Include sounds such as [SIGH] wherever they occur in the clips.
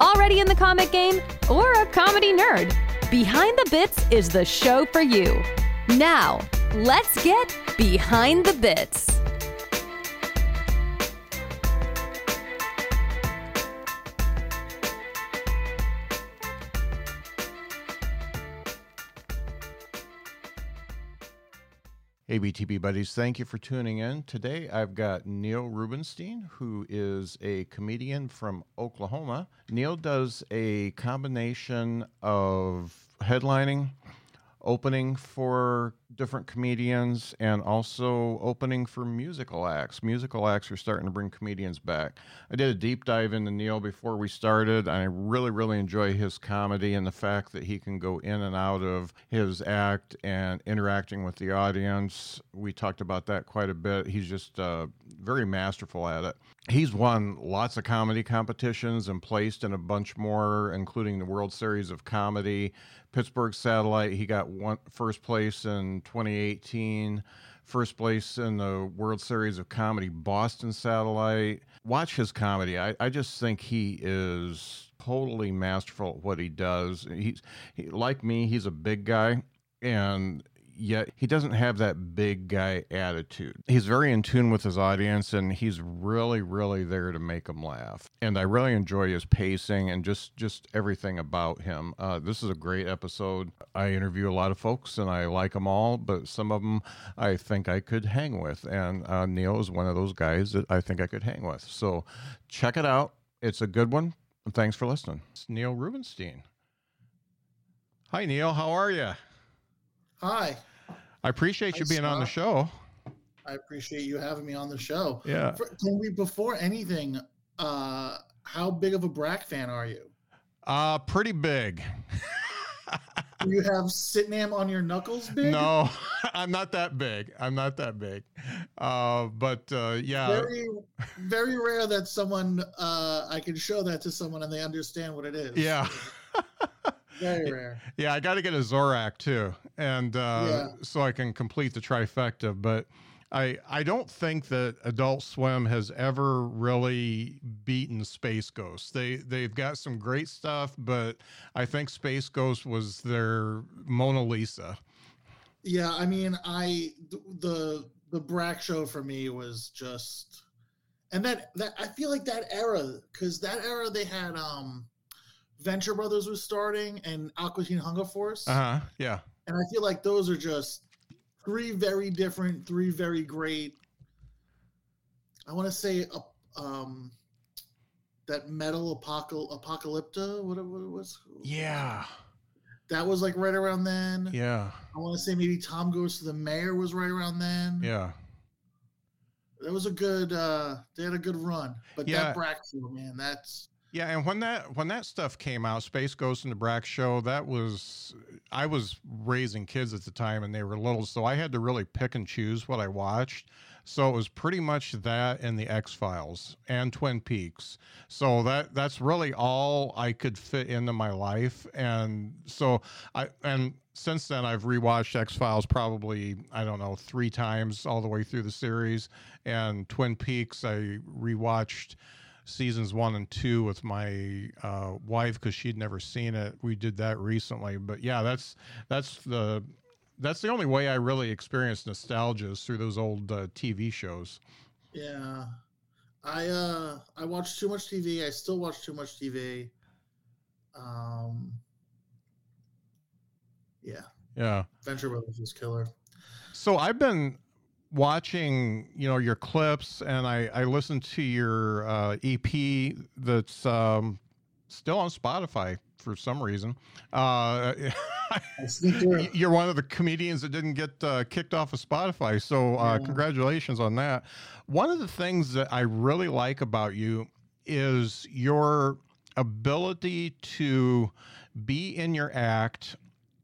already in the comic game, or a comedy nerd, Behind the Bits is the show for you. Now, let's get Behind the Bits. ABTB buddies, thank you for tuning in. Today I've got Neil Rubenstein, who is a comedian from Oklahoma. Neil does a combination of headlining, opening for different comedians, and also opening for musical acts. Musical acts are starting to bring comedians back. I did a deep dive into Neil before we started. I really, really enjoy his comedy and the fact that he can go in and out of his act and interacting with the audience. We talked about that quite a bit. He's just uh, very masterful at it. He's won lots of comedy competitions and placed in a bunch more, including the World Series of Comedy, Pittsburgh Satellite. He got one first place in 2018, first place in the World Series of Comedy Boston Satellite. Watch his comedy. I, I just think he is totally masterful at what he does. He's he, like me. He's a big guy, and yet he doesn't have that big guy attitude. He's very in tune with his audience and he's really really there to make them laugh. And I really enjoy his pacing and just just everything about him. Uh, this is a great episode. I interview a lot of folks and I like them all, but some of them I think I could hang with. And uh, Neil is one of those guys that I think I could hang with. So check it out. It's a good one. And thanks for listening. It's Neil Rubenstein. Hi, Neil. How are you? Hi. I appreciate you Hi, being on the show. I appreciate you having me on the show. Yeah. For, can we, before anything, uh, how big of a Brak fan are you? Uh, pretty big. Do you have Sitnam on your knuckles big? no, [LAUGHS] I'm not that big. I'm not that big. Uh, but uh, yeah, Very, very rare that someone, uh, I can show that to someone and they understand what it is. yeah, [LAUGHS] Very rare. yeah. I got to get a Zorak too, and uh, Yeah. so I can complete the trifecta. But I I don't think that Adult Swim has ever really beaten Space Ghost. They they've got some great stuff, but I think Space Ghost was their Mona Lisa. Yeah. I mean, I, the, the Brak show for me was just, and that, that, I feel like that era, cause that era they had, um, Venture Brothers was starting and Aqua Teen Hunger Force. Uh huh. Yeah. and I feel like those are just three very different, three very great. I want to say, uh, um, that metal apocal apocalypta. What it was? Yeah. that was like right around then. Yeah. I want to say maybe Tom Goes to the Mayor was right around then. Yeah. that was a good. uh They had a good run, but Yeah. that Braxton man, that's Yeah, and when that when that stuff came out, Space Ghost and the Brak Show, that was I was raising kids at the time and they were little, so I had to really pick and choose what I watched. So it was pretty much that and the X Files and Twin Peaks. So that that's really all I could fit into my life. And so I and since then I've rewatched X Files probably, I don't know, three times all the way through the series. And Twin Peaks I rewatched seasons one and two with my uh, wife because she'd never seen it. We did that recently, but yeah, that's that's the that's the only way I really experienced nostalgia is through those old uh, TV shows. yeah. I uh I watched too much TV. I still watch too much TV. Um. Yeah. Yeah. Venture Brothers was killer. So I've been watching, you know, your clips, and I I listened to your uh, EP that's um, still on Spotify for some reason. Uh, [LAUGHS] I sneaked through. You're one of the comedians that didn't get uh, kicked off of Spotify, so uh, Yeah. congratulations on that. One of the things that I really like about you is your ability to be in your act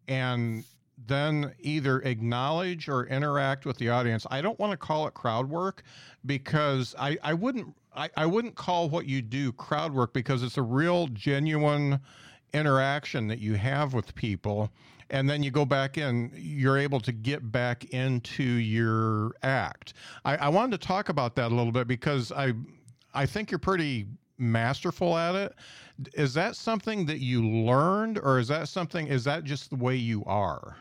and then either acknowledge or interact with the audience. I don't want to call it crowd work because I, I wouldn't I, I wouldn't call what you do crowd work because it's a real genuine interaction that you have with people and then you go back in you're able to get back into your act. I, I wanted to talk about that a little bit because i i think you're pretty masterful at it. Is that something that you learned or is that something is that just the way you are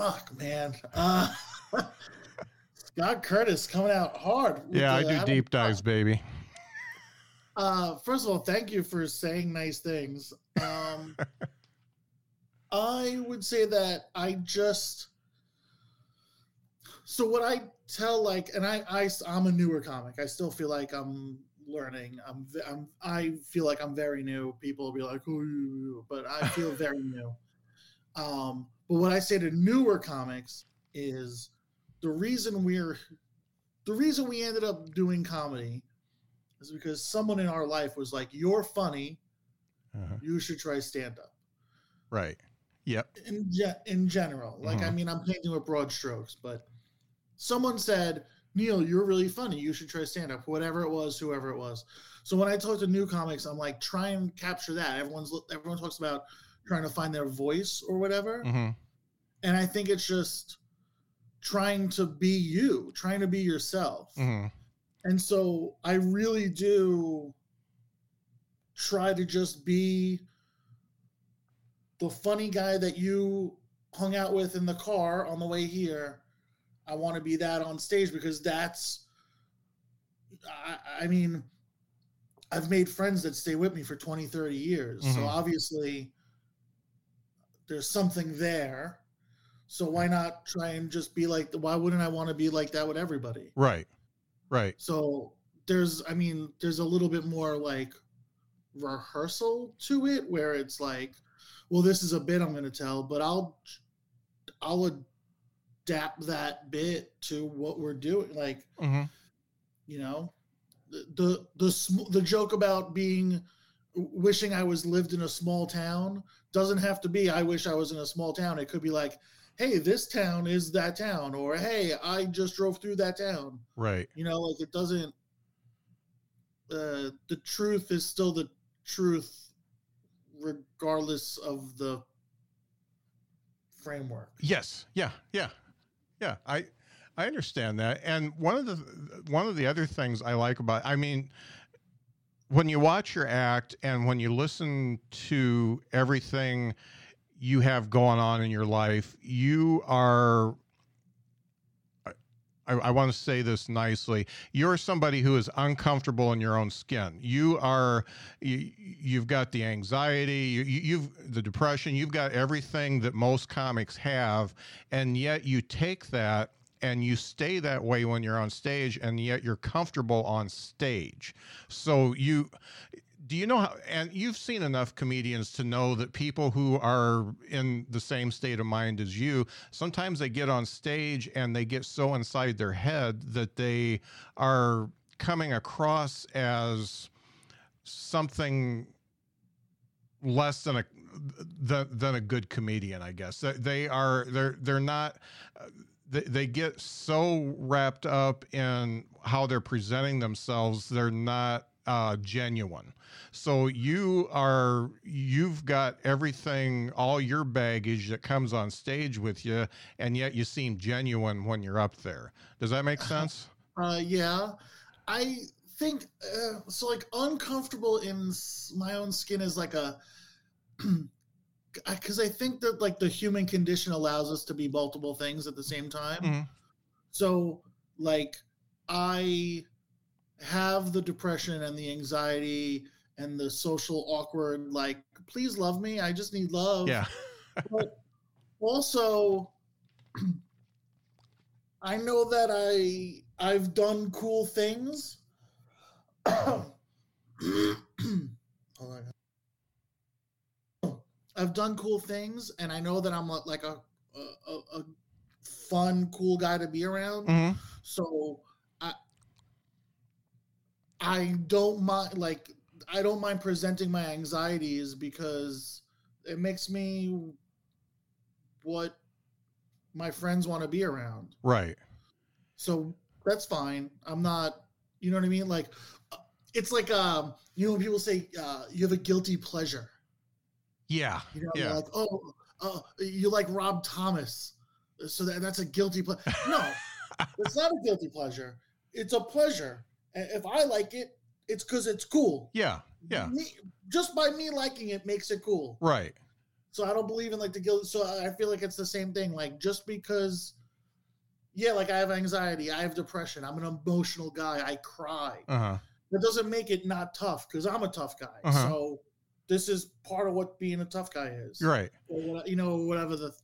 fuck man uh [LAUGHS] scott curtis coming out hard yeah i do deep dives baby Uh, first of all, thank you for saying nice things. Um, [LAUGHS] I would say that I just so what I tell like, and I, I I'm a newer comic. I still feel like I'm learning. I'm I'm I feel like I'm very new. People will be like, "Oh, you," but I feel very [LAUGHS] new. Um, but what I say to newer comics is the reason we're the reason we ended up doing comedy is because someone in our life was like, "You're funny. Uh-huh. You should try stand up." right yep In ge- in general, like I Mhm. mean, I'm painting with broad strokes, but someone said, "Neil, you're really funny. You should try stand up." Whatever it was, whoever it was. So when I talk to new comics, I'm like, try and capture that. Everyone's everyone talks about trying to find their voice or whatever, hmm and I think it's just trying to be you, trying to be yourself. hmm And so I really do try to just be the funny guy that you hung out with in the car on the way here. I want to be that on stage because that's, I, I mean, I've made friends that stay with me for 20, 30 years. So Mhm. obviously there's something there. So why not try and just be like, why wouldn't I want to be like that with everybody? right right So there's, I mean, there's a little bit more like rehearsal to it where it's like, well, this is a bit I'm going to tell, but I'll, I'll adapt that bit to what we're doing. Like, hmm you know, the, the, the, the joke about being, wishing I was lived in a small town doesn't have to be, I wish I was in a small town. It could be like, Hey, this town is that town, or Hey, I just drove through that town right you know like it doesn't uh the truth is still the truth regardless of the framework Yes. Yeah. Yeah. Yeah. I I understand that. And one of the one of the other things I like about I mean when you watch your act and when you listen to everything you have going on in your life, you are I, I want to say this nicely. You're somebody who is uncomfortable in your own skin. You are, you, you've got the anxiety, you- you've the depression, you've got everything that most comics have, and yet you take that and you stay that way when you're on stage, and yet you're comfortable on stage. So you. Do you know how? And you've seen enough comedians to know that people who are in the same state of mind as you, sometimes they get on stage and they get so inside their head that they are coming across as something less than a than, than a good comedian i guess They- are they're they're not they, they get so wrapped up in how they're presenting themselves they're not uh, genuine. So you are you've got everything all your baggage that comes on stage with you and yet you seem genuine when you're up there. Does that make sense? Uh yeah. I think uh, so like uncomfortable in my own skin is like a [CLEARS THROAT] because i think that like the human condition allows us to be multiple things at the same time Mhm. So, like, I have the depression and the anxiety and the social awkward, like, please love me. I just need love. yeah [LAUGHS] But also, [CLEARS THROAT] I know that I I've done cool things. [CLEARS THROAT] Hold on. I've done cool things, and I know that I'm a- like a a, a, fun, cool guy to be around. Mhm. So I I don't mind like I don't mind presenting my anxieties because it makes me what my friends want to be around. Right. So that's fine. I'm not, you know what I mean? Like, uh, it's like, um, you know, when people say uh, you have a guilty pleasure. Yeah. You know, yeah. like, oh, uh, you like Rob Thomas, so that, that's a guilty pleasure. No, [LAUGHS] it's not a guilty pleasure. It's a pleasure. And if I like it, it's because it's cool. Yeah. Yeah. Me, just by me liking it makes it cool. Right. So I don't believe in like the guilt. So I feel like it's the same thing. Like just because, yeah, like I have anxiety, I have depression, I'm an emotional guy, I cry. Uh huh. That doesn't make it not tough because I'm a tough guy. Uh-huh. So this is part of what being a tough guy is. Right. Or you know, whatever the,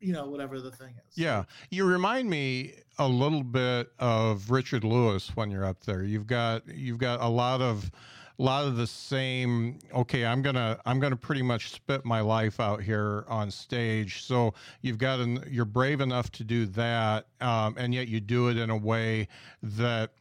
you know, whatever the thing is. Yeah. You remind me a little bit of Richard Lewis when you're up there. You've got you've got a lot of a lot of the same okay i'm gonna i'm gonna pretty much spit my life out here on stage so you've got an you're brave enough to do that um, and yet you do it in a way that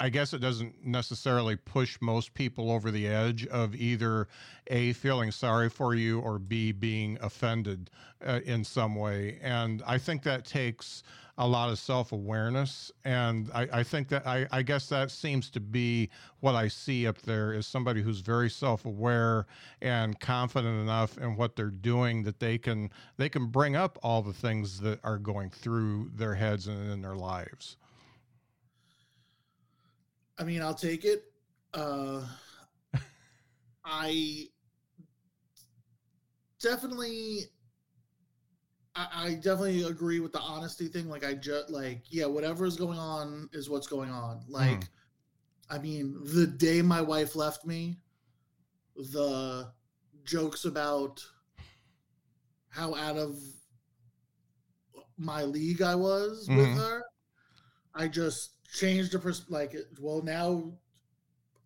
I guess it doesn't necessarily push most people over the edge of either A, feeling sorry for you, or B, being offended uh, in some way. And I think that takes a lot of self awareness. And I, I think that I, I guess that seems to be what I see up there is somebody who's very self aware and confident enough in what they're doing that they can they can bring up all the things that are going through their heads and in their lives. I mean, I'll take it. Uh, I definitely, I, I definitely agree with the honesty thing. Like, I just like, yeah, whatever is going on is what's going on. Like, I mean, the day my wife left me, the jokes about how out of my league I was with Mhm. her, I just changed the pers- like. Well, now,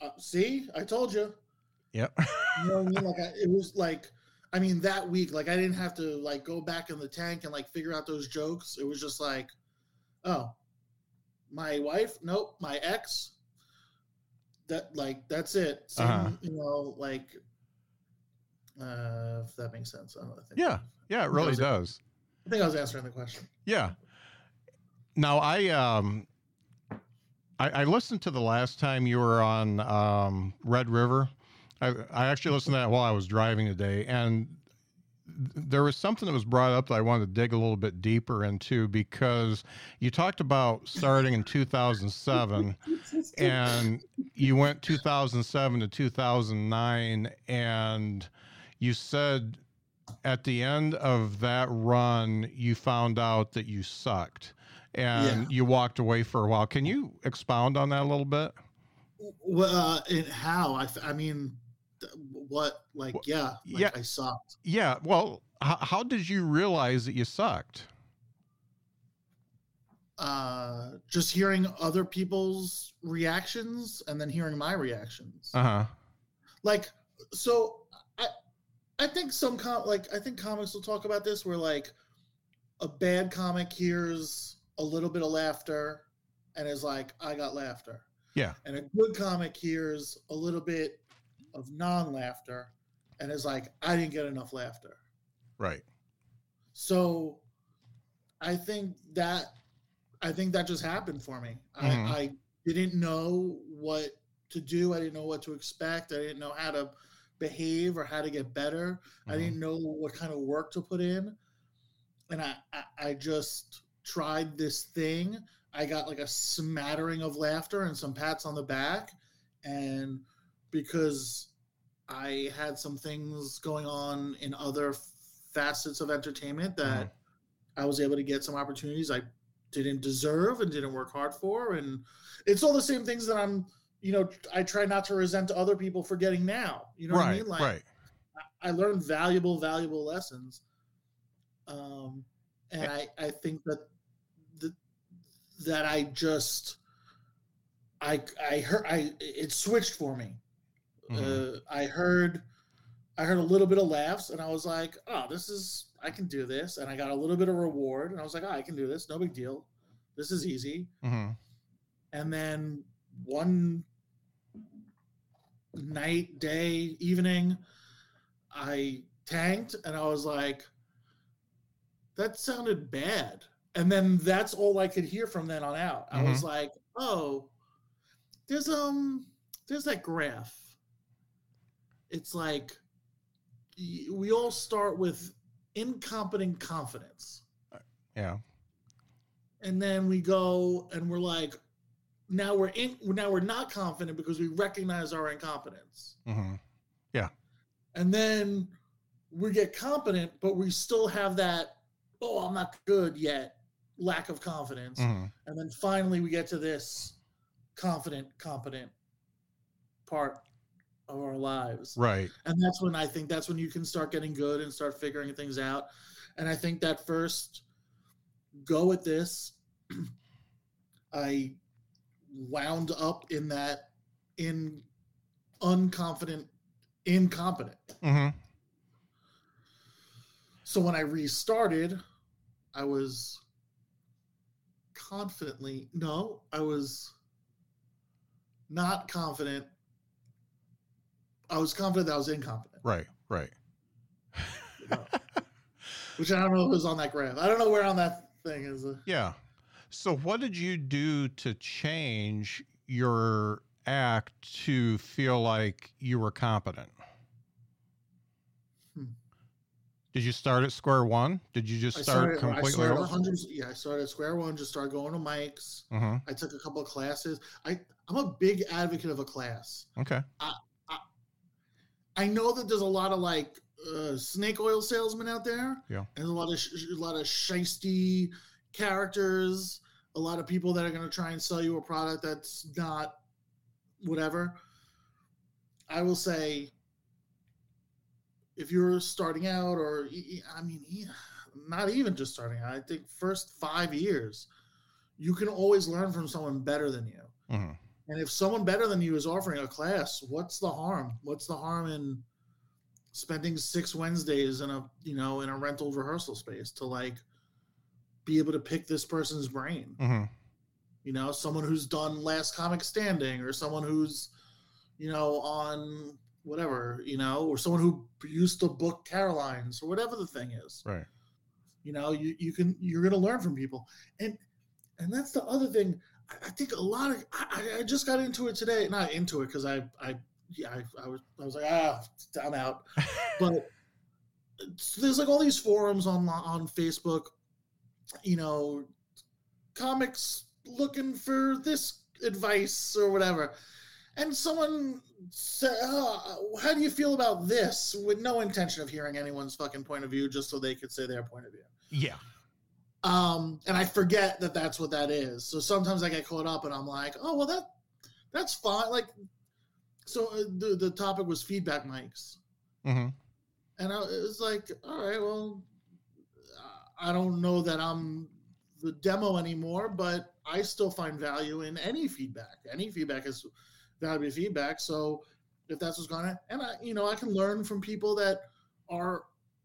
uh, see, I told you. Yep. You know what I mean? Like, I, it was like, I mean, that week, like, I didn't have to like go back in the tank and like figure out those jokes. It was just like, oh, my wife, nope, my ex. That like that's it. Same, Uh-huh. You know, like, uh, if that makes sense. I don't know. I think Yeah. Yeah, it really it. does. I think I was answering the question. Yeah. Now I um I, I listened to the last time you were on um, Red River. I, I actually listened to that while I was driving today, and th- there was something that was brought up that I wanted to dig a little bit deeper into because you talked about starting in 2007 [LAUGHS] and you went 2007 to 2009 and you said at the end of that run you found out that you sucked and you walked away for a while can you expound on that a little bit Well, uh, and how? I, I mean, what? Like, yeah, like yeah. I sucked. yeah well h- how did you realize that you sucked Uh, just hearing other people's reactions and then hearing my reactions. uh-huh like, so I, I think some com like I think comics will talk about this where like a bad comic hears a little bit of laughter and is like, I got laughter. Yeah. And a good comic hears a little bit of non-laughter and is like, I didn't get enough laughter. right So I think that I think that just happened for me. Mhm. I, I didn't know what to do. I didn't know what to expect. I didn't know how to behave or how to get better. I Mhm. didn't know what kind of work to put in. And I, I, I just tried this thing. I got like a smattering of laughter and some pats on the back. And because I had some things going on in other facets of entertainment that I was able to get some opportunities I didn't deserve and didn't work hard for. And it's all the same things that I'm, you know, I try not to resent other people for getting now. You know what I mean? Like right I learned valuable, valuable lessons. Um, and I, I think that that I just, I, I heard, I, it switched for me. Mhm. Uh, I heard, I heard a little bit of laughs, and I was like, "Oh, this is, I can do this," and I got a little bit of reward, and I was like, "Oh, I can do this, no big deal, this is easy." Mhm. And then one night, day, evening, I tanked and I was like, that sounded bad. And then that's all I could hear from then on out. I was like, oh, there's um there's that graph. It's like we all start with incompetent confidence. Yeah. And then we go and we're like, now we're in now we're not confident because we recognize our incompetence. hmm and then we get competent, but we still have that, oh, I'm not good yet, lack of confidence. hmm And then finally we get to this confident, competent part of our lives. Right. And that's when I think that's when you can start getting good and start figuring things out. And I think that first go at this, [CLEARS THROAT] I wound up in that in unconfident, incompetent. hmm So when I restarted, I was confidently no, I was not confident. I was confident that I was incompetent, Right. Right. [LAUGHS] which I don't know who's on that graph. I don't know where on that thing is. Yeah. So, what did you do to change your act to feel like you were competent? Hmm. Did you start at square one? Did you just I start started, I completely started over? 100, yeah, I started at square one, just started going to mics. hmm I took a couple of classes. I, I'm a big advocate of a class. Okay. I I know that there's a lot of like uh, snake oil salesmen out there. Yeah. And there's a lot of sh- a lot of shisty characters. A lot of people that are going to try and sell you a product that's not whatever. I will say, if you're starting out, or I mean, not even just starting out. I think first five years, you can always learn from someone better than you. hmm And if someone better than you is offering a class, what's the harm? What's the harm in spending six Wednesdays in a you know in a rental rehearsal space to like be able to pick this person's brain? hmm You know, someone who's done Last Comic Standing, or someone who's you know on whatever you know, or someone who used to book Caroline's or whatever the thing is. Right. you know you, you can you're going to learn from people. And and that's the other thing. I, I think a lot of I, I just got into it today. Not into it because i i yeah I, I was i was like ah i'm out. [LAUGHS] But it's- there's like all these forums on on facebook you know comics looking for this advice or whatever and someone said oh, how do you feel about this? With no intention of hearing anyone's fucking point of view just so they could say their point of view. Yeah. um and i forget that that's what that is. So sometimes i get caught up and i'm like oh well that that's fine. Like so uh, the, the topic was feedback mics. Hmm and I, it was like all right well i don't know that i'm the demo anymore but i still find value in any feedback. Any feedback is valuable feedback so if that's what's going on and i you know i can learn from people that are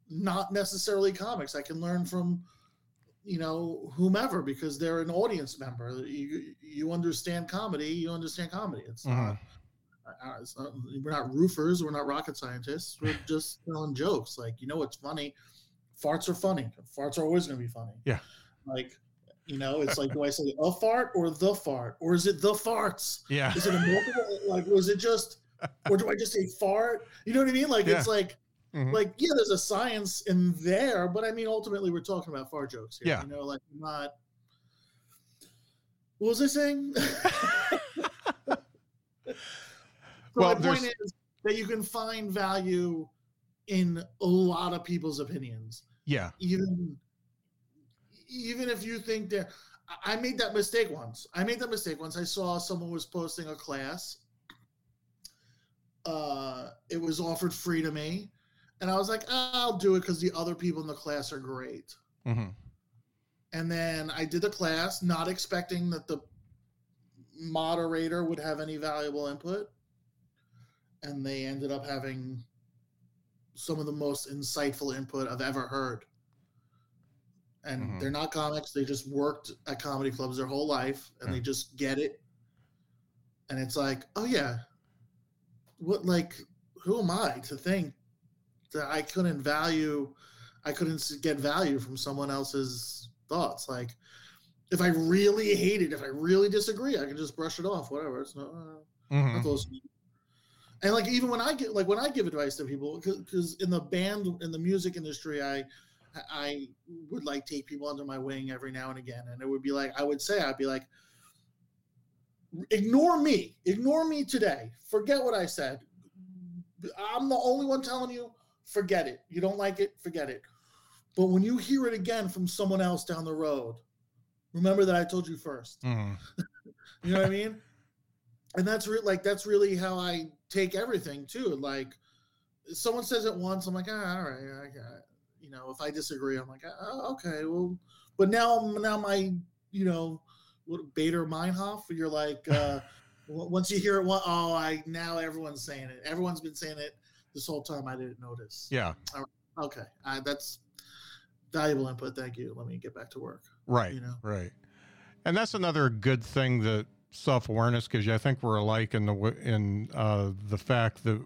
not necessarily comics i can learn from you know whomever because they're an audience member you you understand comedy you understand comedy it's not uh, it's not, we're not roofers. We're not rocket scientists. We're [LAUGHS] just telling jokes. Like, you know what's funny? Farts are funny. Farts are always going to be funny. Yeah. Like, you know, it's like, do I say a fart or the fart? Or is it the farts? Yeah. Is it a multiple? like, was it just, or do I just say fart? You know what I mean? Like, it's like, Mhm. like, yeah, there's a science in there, but I mean, ultimately, we're talking about fart jokes here. Yeah. You know, like, not. What was I saying? [LAUGHS] So Well, my there's- point is that you can find value in a lot of people's opinions, yeah. even even if you think they're. I- made that mistake once. I made that mistake once. I saw someone was posting a class. Uh, it was offered free to me, and I was like, "I'll do it because the other people in the class are great." hmm And then I did the class, not expecting that the moderator would have any valuable input. And they ended up having some of the most insightful input I've ever heard. And Mhm. they're not comics, they just worked at comedy clubs their whole life and they just get it. and it's like, oh yeah, what like who am I to think that I couldn't value, I couldn't get value from someone else's thoughts? Like, if I really hate it, if I really disagree, I can just brush it off. Whatever. It's not. Uh, Mhm. not those- And like even when I get like when I give advice to people, because in the band in the music industry, I I would like take people under my wing every now and again, and it would be like I would say I'd be like, ignore me, ignore me today, forget what I said. I'm the only one telling you, forget it. You don't like it, forget it. But when you hear it again from someone else down the road, remember that I told you first. Mhm. [LAUGHS] You know what I mean? And that's re- like that's really how I take everything too. Like someone says it once, I'm like, ah, all right, I, I, you know. If I disagree, I'm like, oh, okay, well. But now, now my, you know, what Baader Meinhof, you're like, uh, [LAUGHS] once you hear it, one, oh, I now everyone's saying it. Everyone's been saying it this whole time. I didn't notice. Yeah. Okay, uh, that's valuable input. Thank you. Let me get back to work. Right. You know. Right. And that's another good thing that self awareness gives you. I think we're alike in the in uh, the fact that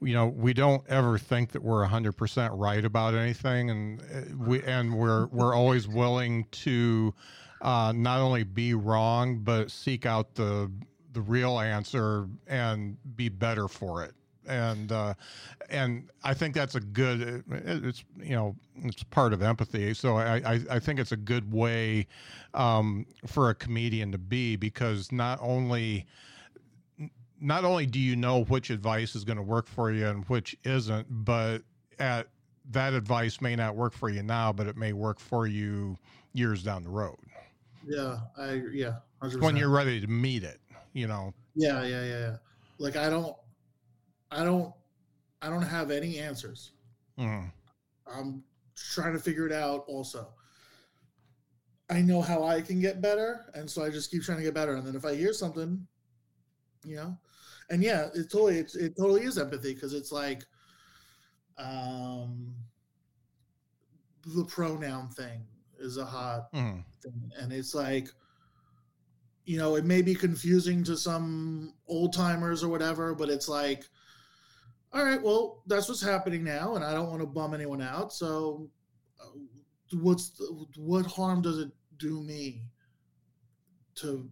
you know we don't ever think that we're hundred percent right about anything, and uh, we and we're we're always willing to uh, not only be wrong but seek out the the real answer and be better for it. And uh, and I think that's a good. It's you know it's part of empathy. So I I, I think it's a good way um, for a comedian to be because not only not only do you know which advice is going to work for you and which isn't, but at that advice may not work for you now, but it may work for you years down the road Yeah, I yeah, 100%. when you're ready to meet it. You know. Yeah, yeah, yeah, yeah. Like I don't, I don't, I don't have any answers. Mm. I'm trying to figure it out. Also, I know how I can get better, and so I just keep trying to get better. And then if I hear something, you know, and yeah, it totally, it, it totally is empathy because it's like, um, the pronoun thing is a hot Mm. thing. And it's like, you know, it may be confusing to some old timers or whatever, but it's like, all right, well, that's what's happening now, and I don't want to bum anyone out. So, uh, what's the, what harm does it do me? To,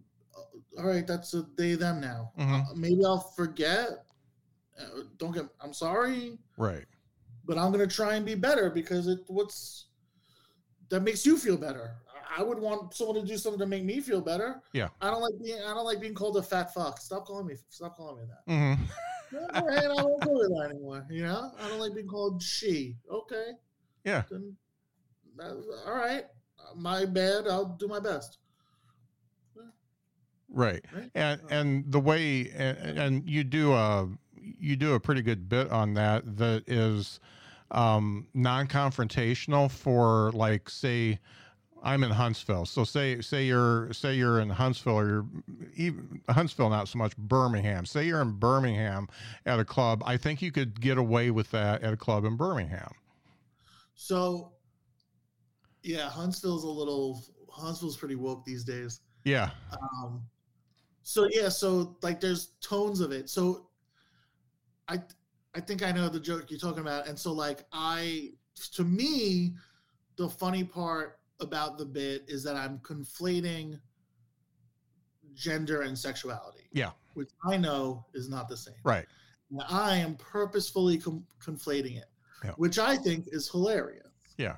all right, that's a they them now. Mhm. Uh, maybe I'll forget. Uh, don't get. I'm sorry Right. but I'm gonna try and be better because it what's that makes you feel better. I- would want someone to do something to make me feel better. Yeah. I don't like being I don't like being called a fat fuck. Stop calling me stop calling me that. Mm-hmm. [LAUGHS] All right, I won't go with that anymore. You know? I don't like being called she. Okay. Yeah. Then that's all right. My bad. I'll do my best. Right. Right? and and the way and, and you do a you do a pretty good bit on that that is um non-confrontational for like say I'm in Huntsville. So say say you're say you're in Huntsville or you're even Huntsville not so much Birmingham. Say you're in Birmingham at a club. I think you could get away with that at a club in Birmingham. So yeah, Huntsville's a little Huntsville's pretty woke these days. Yeah. um so yeah so like there's tones of it so i i think i know the joke you're talking about and so like i to me the funny part about the bit is that i'm conflating gender and sexuality Yeah. which i know is not the same Right. and i am purposefully com- conflating it Yeah. which i think is hilarious Yeah.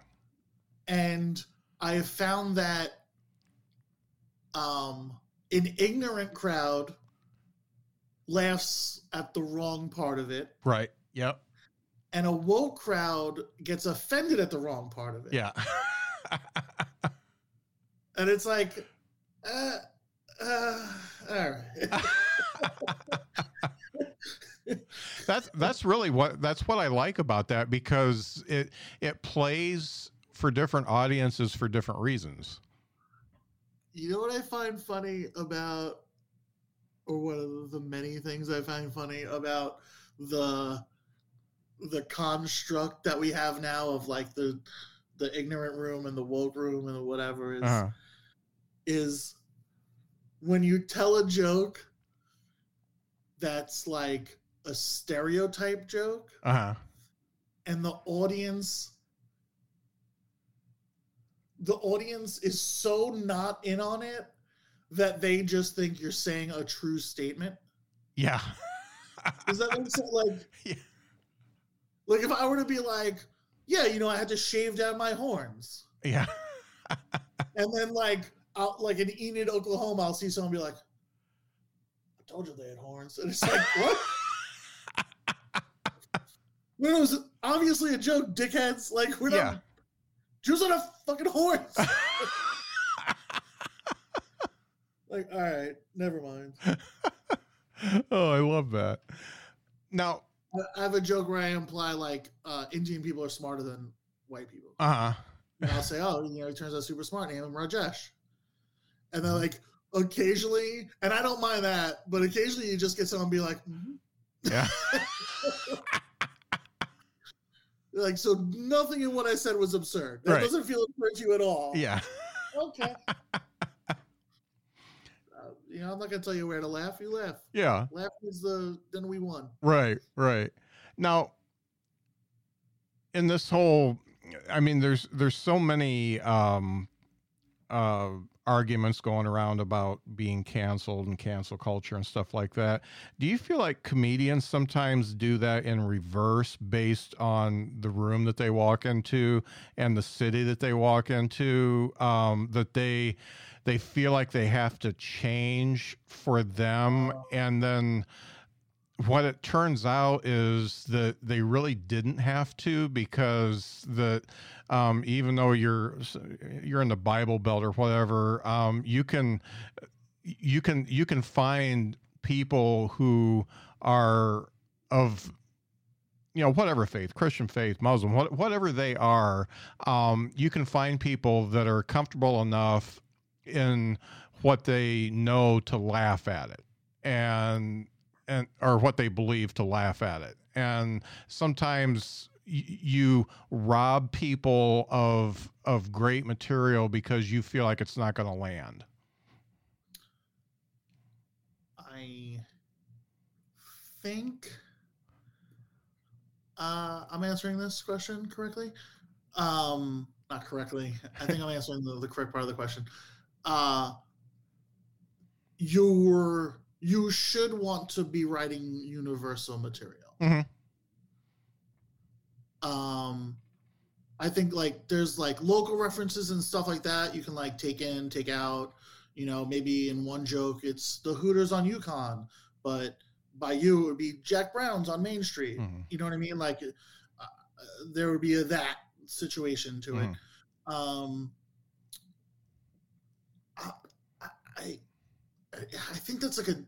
and I have found that um, an ignorant crowd laughs at the wrong part of it, Right. Yep. and a woke crowd gets offended at the wrong part of it. Yeah. [LAUGHS] and it's like, uh, uh, all right. [LAUGHS] that's that's really what that's what I like about that because it it plays for different audiences for different reasons. You know what I find funny about, or one of the many things I find funny about the the construct that we have now of like the the ignorant room and the woke room and the whatever is Uh-huh. is when you tell a joke that's like a stereotype joke Uh huh. and the audience the audience is so not in on it that they just think you're saying a true statement. Yeah. Does that make sense? Like, [LAUGHS] Yeah. like if I were to be like, yeah, you know, I had to shave down my horns, yeah. and then like, out like in Enid, Oklahoma, I'll see someone be like, I told you they had horns, and it's like, what? When it was obviously a joke, dickheads. Like, we're Yeah. not. Jews don't have fucking horse. [LAUGHS] like, all right, never mind. [LAUGHS] oh, I love that. Now, I- have a joke where I imply like uh, Indian people are smarter than white people. uh huh. And I'll say, oh, you know, he turns out super smart. Name him Rajesh. And then like occasionally, and I don't mind that, but occasionally you just get someone be like, "Mhm." Yeah. [LAUGHS] like, so nothing in what I said was absurd. That Right. doesn't feel absurd to you at all. yeah. Okay. [LAUGHS] uh, you know, I'm not gonna tell you where to laugh. You laugh. Yeah. Laugh is the then we won. Right, right. Now, in this whole, I mean, there's there's so many um, uh, arguments going around about being canceled and cancel culture and stuff like that. Do you feel like comedians sometimes do that in reverse based on the room that they walk into and the city that they walk into? Um, that they they feel like they have to change for them, and then what it turns out is that they really didn't have to because the um, even though you're you're in the Bible Belt or whatever, um, you can you can you can find people who are of you know whatever faith christian faith muslim what, whatever they are um, you can find people that are comfortable enough in what they know to laugh at it and and or what they believe to laugh at it. And sometimes you rob people of of great material because you feel like it's not going to land I think uh, I'm answering this question correctly. Um, not correctly. I think I'm answering the, the correct part of the question. Uh, you're you should want to be writing universal material. Mhm. Um, I think like there's like local references and stuff like that you can like take in, take out. You know, maybe in one joke it's the Hooters on Yukon, but by you it would be Jack Brown's on Main Street. Mhm. You know what I mean? Like uh, there would be a that situation to it. Um, I, I, I I think that's like a,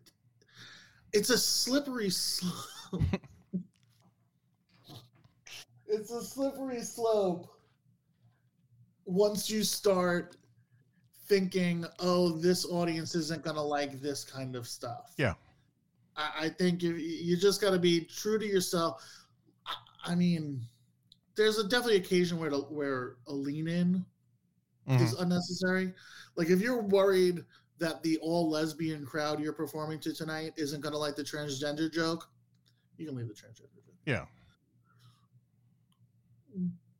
it's a slippery [LAUGHS] slope. It's a slippery slope. Once you start thinking, oh, this audience isn't gonna like this kind of stuff. Yeah. I, I think if, you just got to be true to yourself. I, I mean, there's a definitely occasion where to, where a lean in Mhm. is unnecessary. Like if you're worried that the all lesbian crowd you're performing to tonight isn't going to like the transgender joke, you can leave the transgender joke. yeah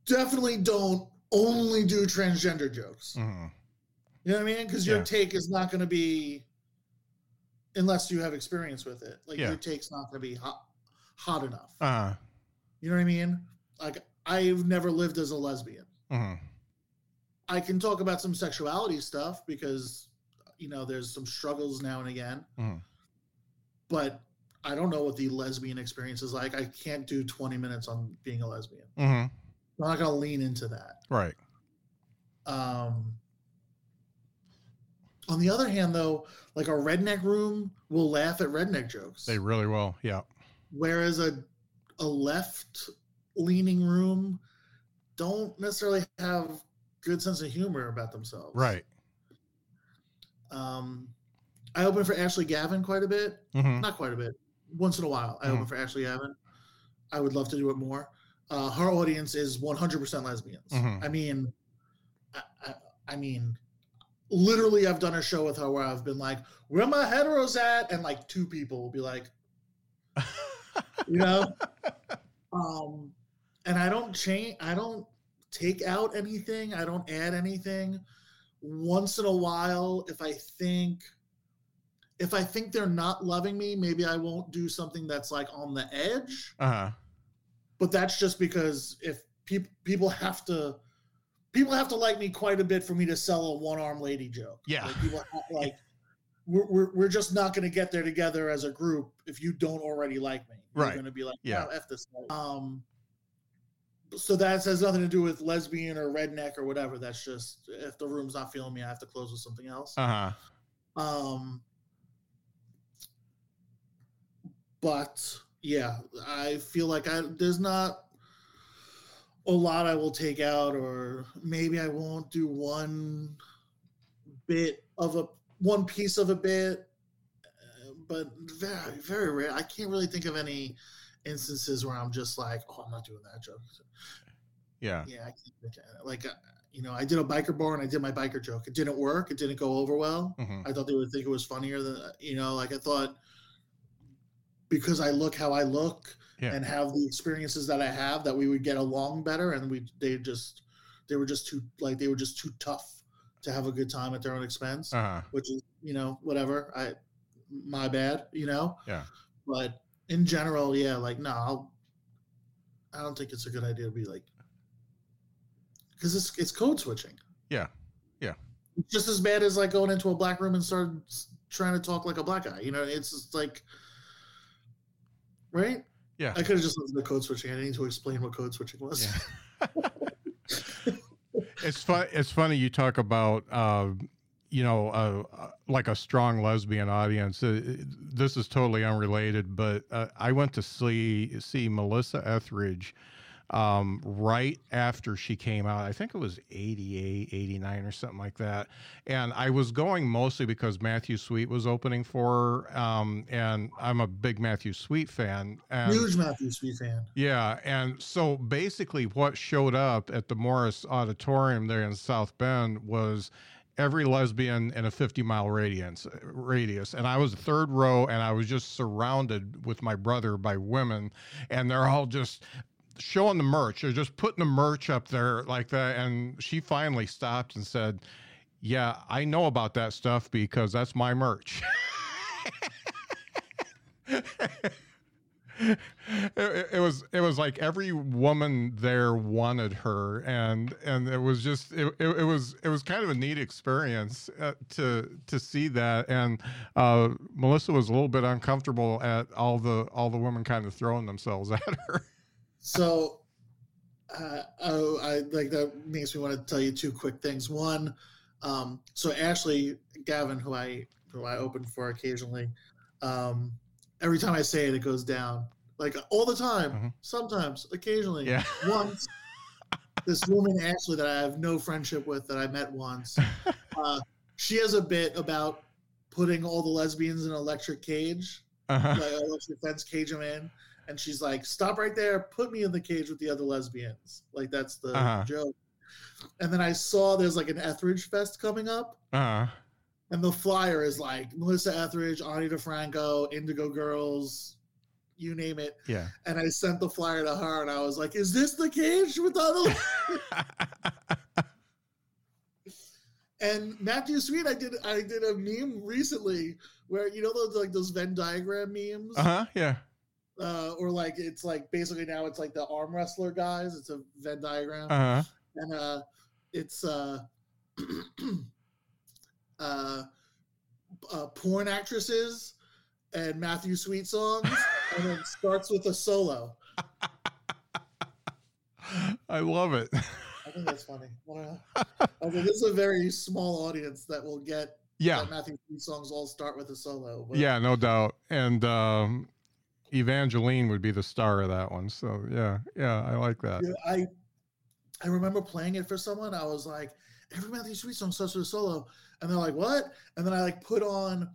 Definitely don't only do transgender jokes. Mhm. You know what I mean? Because your Yeah. take is not going to be, unless you have experience with it. Like Yeah. your take's not going to be hot, hot enough. uh You know what I mean? Like I've never lived as a lesbian. mhm. I can talk about some sexuality stuff because you know there's some struggles now and again. Mhm. But I don't know what the lesbian experience is like. I can't do 20 minutes on being a lesbian. Mhm. I'm not gonna lean into that. right Um on the other hand though, like a redneck room will laugh at redneck jokes. they really will yeah whereas a a left leaning room don't necessarily have good sense of humor about themselves. right Um, I open for Ashley Gavin quite a bit. Mhm. Not quite a bit. Once in a while, I Mhm. open for Ashley Gavin. I would love to do it more. Uh, her audience is 100% lesbians. Mhm. I mean, I, I, I mean, literally, I've done a show with her where I've been like, "Where my heteros at?" and like two people will be like, [LAUGHS] you know. Um, and I don't change. I don't take out anything. I don't add anything. Once in a while, if I think if I think they're not loving me, maybe I won't do something that's like on the edge. Uh-huh. But that's just because if people people have to people have to like me quite a bit for me to sell a one arm lady joke. Yeah. Like, people have, like we're, we're, we're just not going to get there together as a group if you don't already like me. You're Right. going to be like, Yeah. yeah, f this. guy." Um. So that has nothing to do with lesbian or redneck or whatever. That's just if the room's not feeling me, I have to close with something else. Uh-huh. Um, but yeah, I feel like I there's not a lot I will take out, or maybe I won't do one bit of a one piece of a bit, but very very rare. I can't really think of any instances where I'm just like, oh, I'm not doing that joke. Yeah. Yeah, I can't think of it. like uh, you know, I did a biker bar and I did my biker joke. It didn't work. It didn't go over well. Mhm. I thought they would think it was funnier than you know, like I thought because I look how I look Yeah. and have the experiences that I have that we would get along better and we they just they were just too like they were just too tough to have a good time at their own expense, Uh-huh. which is, you know, whatever. I my bad, you know. Yeah. But in general, yeah, like no, I'll I don't think it's a good idea to be like because it's it's code switching. Yeah. Yeah. It's just as bad as like going into a black room and start trying to talk like a black guy. You know, it's just like, right? Yeah. I could have just listened to code switching. I didn't need to explain what code switching was. Yeah. [LAUGHS] it's fun. It's funny you talk about, uh, you know, uh, uh, like a strong lesbian audience. Uh, this is totally unrelated, but uh, I went to see see Melissa Etheridge um, right after she came out. I think it was 88, 89 or something like that. And I was going mostly because Matthew Sweet was opening for her. Um, and I'm a big Matthew Sweet fan. And Huge Matthew Sweet fan. yeah, and so basically, what showed up at the Morris Auditorium there in South Bend was every lesbian in a 50 mile radius radius and i was third row and i was just surrounded with my brother by women and they're all just showing the merch. They're just putting the merch up there like that. And she finally stopped and said yeah i know about that stuff because that's my merch. [LAUGHS] It, it- it was it was like every woman there wanted her. And and it was just it, it, it was it was kind of a neat experience uh, to to see that. And uh, Melissa was a little bit uncomfortable at all the all the women kind of throwing themselves [LAUGHS] at her So, uh, oh, I like that makes me want to tell you two quick things. One, um, so Ashley Gavin, who I who I open for occasionally, um, every time I say it, it goes down like all the time. Mhm. Sometimes, occasionally, yeah [LAUGHS] once. this woman Ashley that I have no friendship with that I met once, [LAUGHS] uh, she has a bit about putting all the lesbians in an electric cage uh-huh. like electric fence cage them in and she's like stop right there. Put me in the cage with the other lesbians. Like that's the Uh-huh. joke. And then i saw there's like an etheridge fest coming up. Uh-huh. and the flyer is like melissa etheridge ani difranco indigo girls you name it. Yeah. And i sent the flyer to her and i was like is this the cage with the other [LAUGHS] and matthew sweet i did i did a meme recently where you know those like those venn diagram memes? Uh-huh yeah uh, or like it's like basically now it's like the arm wrestler guys. It's a Venn diagram, uh-huh and uh, it's uh, [CLEARS THROAT] uh, uh, porn actresses and Matthew Sweet songs, [LAUGHS] and then starts with a solo. I love it I think that's funny. I mean, [LAUGHS] this is a very small audience that will get yeah Matthew Sweet songs all start with a solo. but- yeah no doubt and um Evangeline would be the star of that one so yeah yeah I like that Yeah, I I remember playing it for someone. I was like, every Matthew Sweet song starts with a solo, and they're like, what? And then I like put on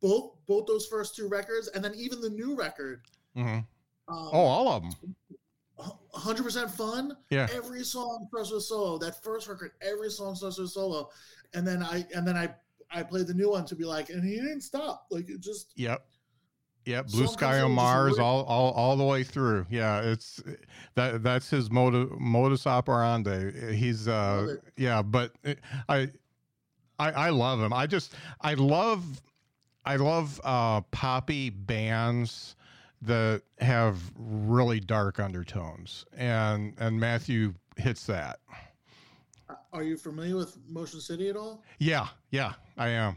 both both those first two records, and then even the new record. hmm Um, oh all of them 100% fun. yeah Every song starts with a solo. That first record, every song starts with a solo, and then I and then I I played the new one to be like, and he didn't stop. Like it just yep Yeah, Blue Song Sky on Mars, all, all all the way through. Yeah, it's that that's his modus modus operandi. He's uh yeah, but I I I love him. I just I love I love uh poppy bands that have really dark undertones, and and Matthew hits that. Are you familiar with Motion City at all? Yeah, yeah, I am.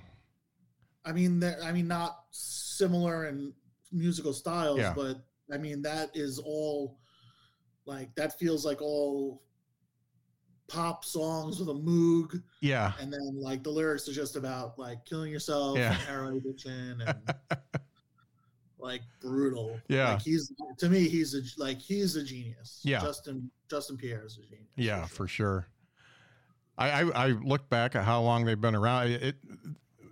I mean, I mean, not similar in musical styles, Yeah. but I mean that is all like that feels like all pop songs with a moog, Yeah, and then like the lyrics are just about like killing yourself, Yeah. and heroin addiction, and [LAUGHS] like brutal. Yeah. like he's to me, he's a like he's a genius. Yeah. Justin Justin Pierre is a genius. Yeah, for for sure. I, I I look back at how long they've been around. It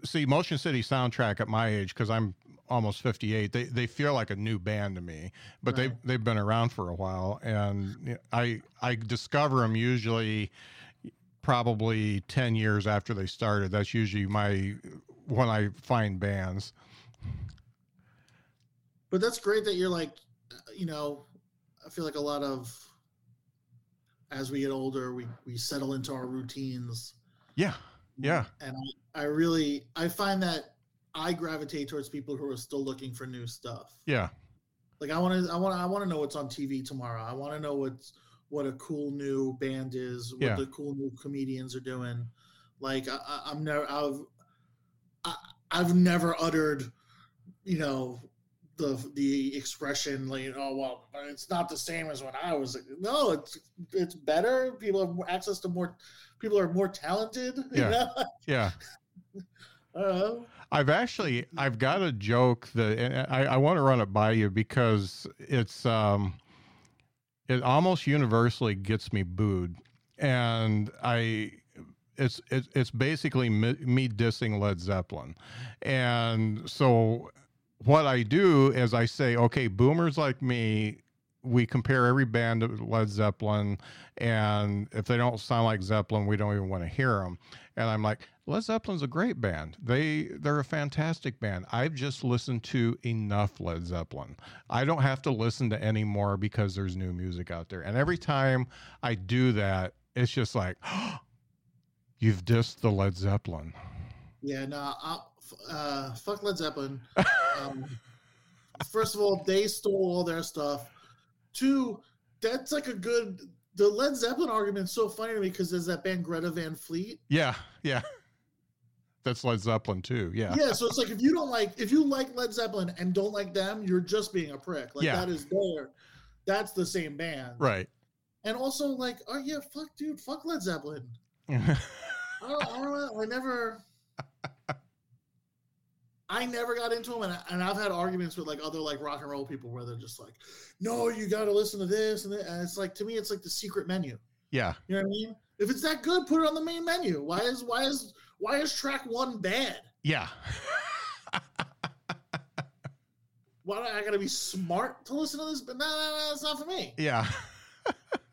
see Motion City soundtrack at my age because I'm almost 58. They they feel like a new band to me, but Right. they've they've been around for a while, and I I discover them usually probably 10 years after they started. That's usually my when I find bands. But that's great that you're like, uh, you know, I feel like a lot of as we get older, we we settle into our routines. Yeah, yeah, And I, I really I find that I gravitate towards people who are still looking for new stuff. yeah, Like I want to I want I want to know what's on TV tomorrow. I want to know what's what a cool new band is, what Yeah. the cool new comedians are doing. Like I, I, I'm never I've I, I've never uttered, you know, the the expression like oh well it's not the same as when I was no it's it's better. People have more access to more people are more talented. Yeah. You know? yeah. [LAUGHS] uh, I've actually I've got a joke that and I, I want to run it by you because it's um it almost universally gets me booed and I it's it's, it's basically me, me dissing Led Zeppelin and so what I do is I say okay boomers like me we compare every band to Led Zeppelin and if they don't sound like Zeppelin we don't even want to hear them and I'm like Led Zeppelin's a great band. They they're a fantastic band. I've just listened to enough Led Zeppelin. I don't have to listen to any more because there's new music out there. And every time I do that, it's just like, [GASPS] you've dissed the Led Zeppelin. Yeah, no, I, uh, fuck Led Zeppelin. [LAUGHS] Um, first of all, they stole all their stuff. Two, that's like a good. The Led Zeppelin argument's so funny to me because there's that band Greta Van Fleet. Yeah, yeah. That's Led Zeppelin too. Yeah. Yeah, so it's like if you don't like, if you like Led Zeppelin and don't like them, you're just being a prick. Like Yeah. that is there. that's the same band. Right. And also like, oh yeah, fuck, dude, fuck Led Zeppelin. [LAUGHS] I don't, I don't. I never. I never got into them, and, I, and I've had arguments with like other like rock and roll people where they're just like, "No, you got to listen to this," and, and it's like to me, it's like the secret menu. yeah. You know what I mean? If it's that good, put it on the main menu. Why is why is why is track one bad? Yeah. Why do I gotta be smart to listen to this? But no, no, no, that's not for me. yeah. [LAUGHS]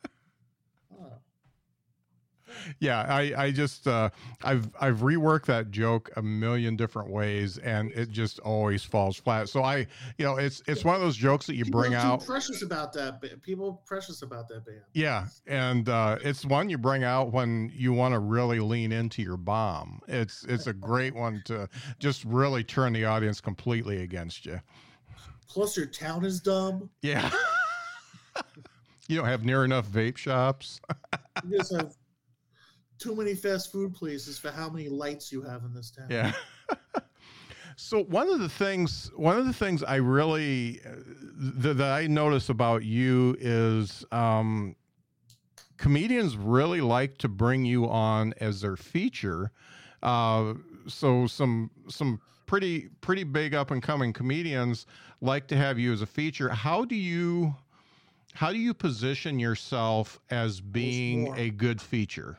Yeah i i just uh i've i've reworked that joke a million different ways and it just always falls flat so i you know it's it's one of those jokes that you People bring out precious about that. People precious about that band. yeah and uh it's one you bring out when you want to really lean into your bomb it's it's a great one to just really turn the audience completely against you Plus, your town is dumb. yeah [LAUGHS] you don't have near enough vape shops You guys have too many fast food places for how many lights you have in this town. Yeah. [LAUGHS] so one of the things, one of the things I really uh, th- that I notice about you is um, comedians really like to bring you on as their feature. Uh, so some some pretty pretty big up and coming comedians like to have you as a feature. How do you how do you position yourself as being a good feature?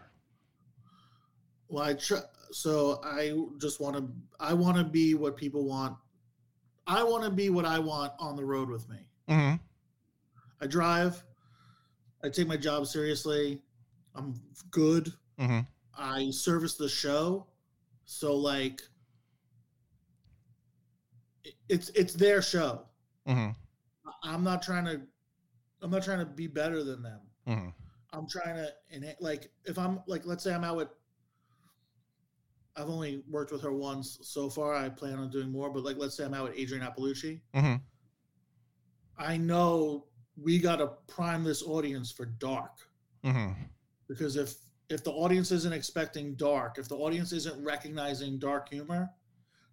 Well, I try. So I just want to. I want to be what people want. I want to be what I want on the road with me. hmm I drive. I take my job seriously. I'm good. hmm I service the show. So like it's it's their show. hmm I- I'm not trying to I'm not trying to be better than them. hmm I'm trying to and like if I'm like let's say I'm out with I've only worked with her once so far. I plan on doing more, but like let's say I'm out with Adrienne Iapalucci. hmm I know we got to prime this audience for dark hmm because if if the audience isn't expecting dark, if the audience isn't recognizing dark humor,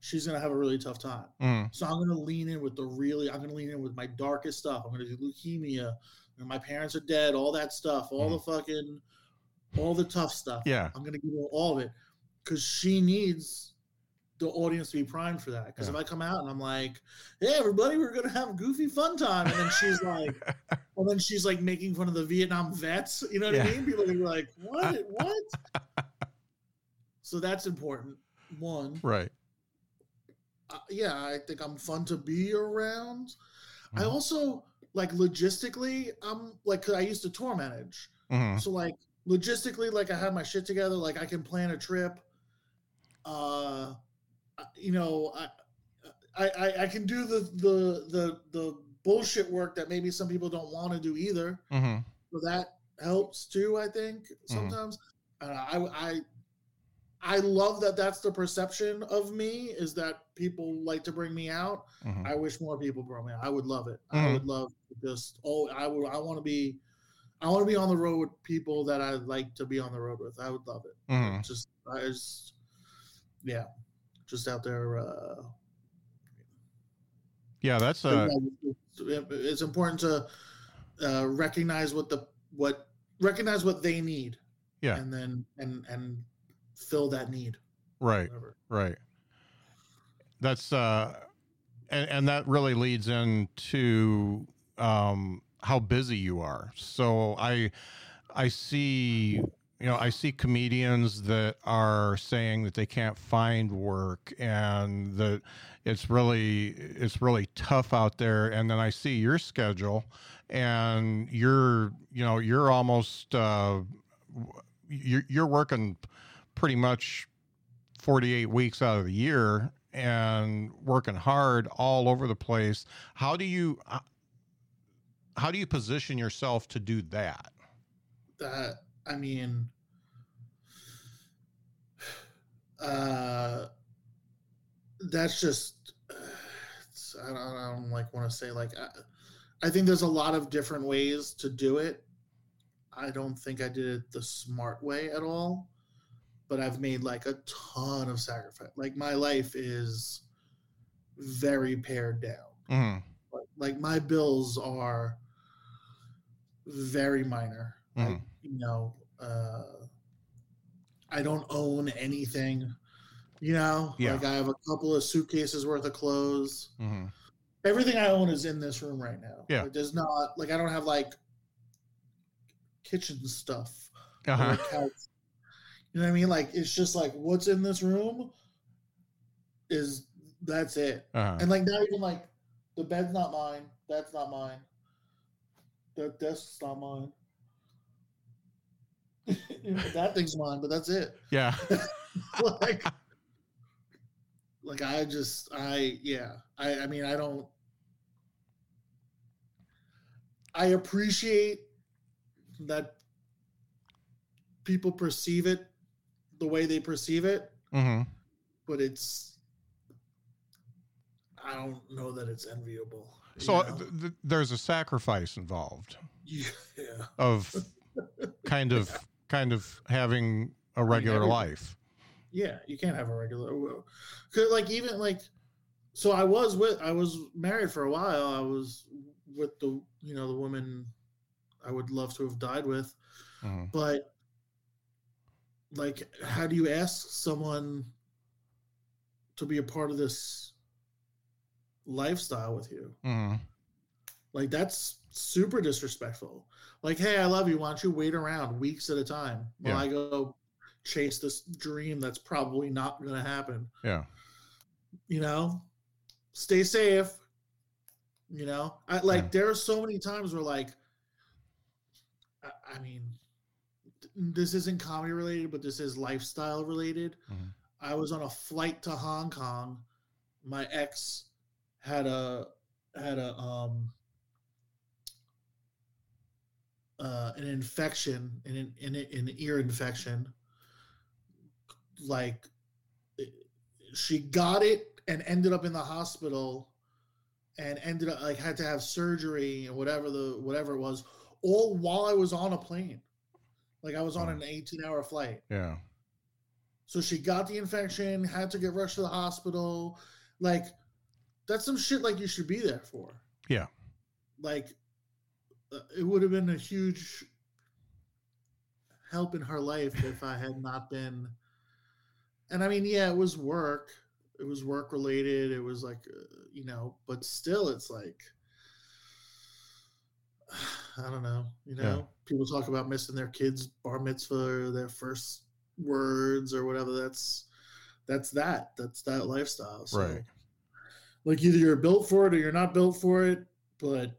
she's gonna have a really tough time. hmm So I'm gonna lean in with the really. I'm gonna lean in with my darkest stuff. I'm gonna do leukemia. And my parents are dead. All that stuff. All the fucking, all the tough stuff. Yeah. I'm gonna give her all of it because she needs the audience to be primed for that. Because if I come out and I'm like, "Hey, everybody, we're gonna have a goofy fun time," and then she's like, [LAUGHS] and then she's like making fun of the Vietnam vets. You know what Yeah. I mean? People are like, "What? [LAUGHS] what?" so that's important. One, Right. uh, yeah, I think I'm fun to be around. I Mhm. also like logistically, I'm like 'cause I used to tour manage, hmm so like logistically, like I have my shit together. Like I can plan a trip. Uh, you know, I, I, I, I can do the the the the bullshit work that maybe some people don't want to do either. hmm So that helps too. I think Mm-hmm. sometimes. Uh, I I I love that that's the perception of me is that people like to bring me out. hmm I wish more people brought me out. I would love it. I Mhm. would love just oh I would I want to be I want to be on the road with people that I like to be on the road with. I would love it. hmm Just I just yeah, just out there. Uh, Yeah, that's uh, it's, it's important to uh, recognize what the what recognize what they need. Yeah. and then and and fill that need. right. Whatever. Right. That's uh and, and that really leads into um how busy you are. So I I see you know, I see comedians that are saying that they can't find work and that it's really it's really tough out there. And then I see your schedule and you're you know, you're almost uh you're you're working pretty much 48 weeks out of the year and working hard all over the place. How do you uh, how do you position yourself to do that? That I mean, uh, that's just I don't, I don't like want to say like I, I think there's a lot of different ways to do it. I don't think I did it the smart way at all, but I've made like a ton of sacrifice. Like my life is very pared down. Mhm, Like, like my bills are very minor. Like, mhm, you know, uh, I don't own anything. You know, Yeah. like I have a couple of suitcases worth of clothes. mhm. Everything I own is in this room right now. Yeah. Like, there's not like I don't have like kitchen stuff Uh-huh. You know what I mean? Like it's just like what's in this room is that's it. Uh-huh. And like not even like the bed's not mine. That's not mine. The desk's not mine. [LAUGHS] That thing's mine, but that's it. yeah [LAUGHS] like, like I just I yeah. I I mean I don't I appreciate that people perceive it the way they perceive it, hmm but it's I don't know that it's enviable. so th- th- there's a sacrifice involved [LAUGHS] yeah. of kind of kind of having a regular everything. life Yeah, you can't have a regular. Cause like even like, so I was with I was married for a while. I was with the you know the woman I would love to have died with, Mhm, but like, how do you ask someone to be a part of this lifestyle with you? mhm. Like that's super disrespectful. Like, hey, I love you. Why don't you wait around weeks at a time while Yeah. I go chase this dream that's probably not going to happen? yeah You know, stay safe. You know, I like Yeah. there are so many times where like, I, I mean, th- this isn't comedy related, but this is lifestyle related. Mhm. I was on a flight to Hong Kong. My ex had a had a um uh, an infection, an, an, an ear infection. Like she got it and ended up in the hospital and ended up like had to have surgery and whatever the whatever it was all while I was on a plane. Like I was on an 18 hour flight. Yeah. So she got the infection, had to get rushed to the hospital. Like that's some shit like you should be there for. Yeah. Like it would have been a huge help in her life if I had not been. And I mean, yeah, it was work. It was work related. It was like, uh, you know, but still, it's like, [SIGHS] I don't know. You know, Yeah. people talk about missing their kids' bar mitzvah or their first words or whatever. That's that's that. That's that lifestyle. So, Right. Like either you're built for it or you're not built for it. But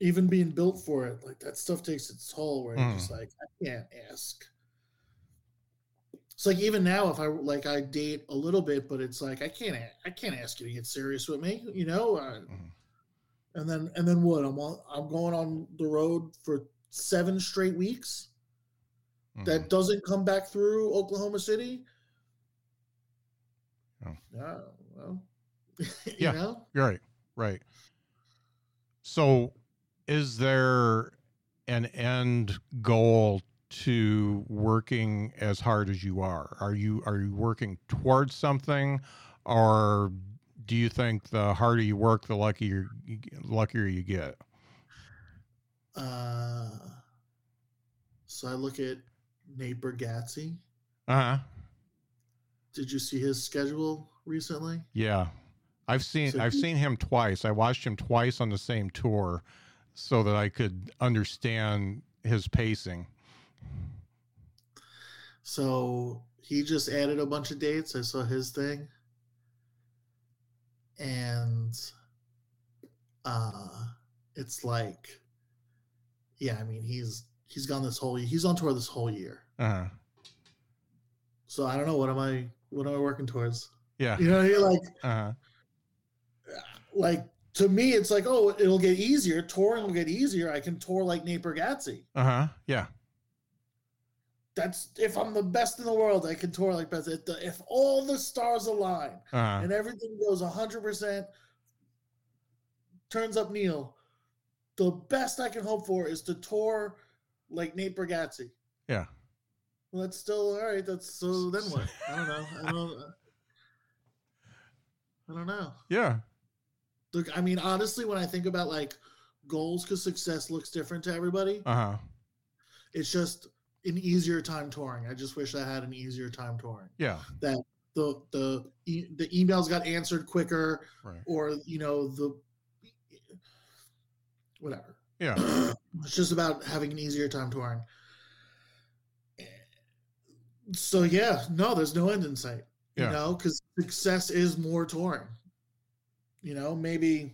even being built for it, like that stuff takes its toll. Where you're just like, I can't ask. It's like even now, if I like, I date a little bit, but it's like I can't, I can't ask you to get serious with me, you know. Uh, Mhm. And then, and then what? I'm on, I'm going on the road for seven straight weeks. Mhm. That doesn't come back through Oklahoma City. Oh. Yeah, well, [LAUGHS] you Yeah. know, Right, right. So, is there an end goal to working as hard as you are? Are you are you working towards something, or do you think the harder you work, the luckier you, get- luckier you get? uh, so I look at Nate Bargatze. Uh huh. Did you see his schedule recently? Yeah, I've seen So I've he- seen him twice. I watched him twice on the same tour, so that I could understand his pacing. So he just added a bunch of dates. I saw his thing. And uh it's like yeah, I mean he's he's gone this whole he's on tour this whole year. Uh huh. So I don't know what am I what am I working towards? Yeah. You know, you're like Uh huh. like to me it's like, oh, it'll get easier. Touring will get easier. I can tour like Nate Bargatze. Uh huh. Yeah. That's if I'm the best in the world, I can tour like best. If, the, if all the stars align, Uh huh. and everything goes 100% turns up Neil, the best I can hope for is to tour like Nate Bargatze. Yeah. Well, that's still all right. That's so then what? I don't know. I don't. I don't know. [LAUGHS] Yeah. Look, I mean, honestly, when I think about like goals, because success looks different to everybody, Uh huh. it's just an easier time touring. I just wish I had an easier time touring. Yeah. That the the e- the emails got answered quicker Right. or you know the whatever Yeah. [CLEARS THROAT] it's just about having an easier time touring so yeah no there's no end in sight you Yeah. know because success is more touring you know maybe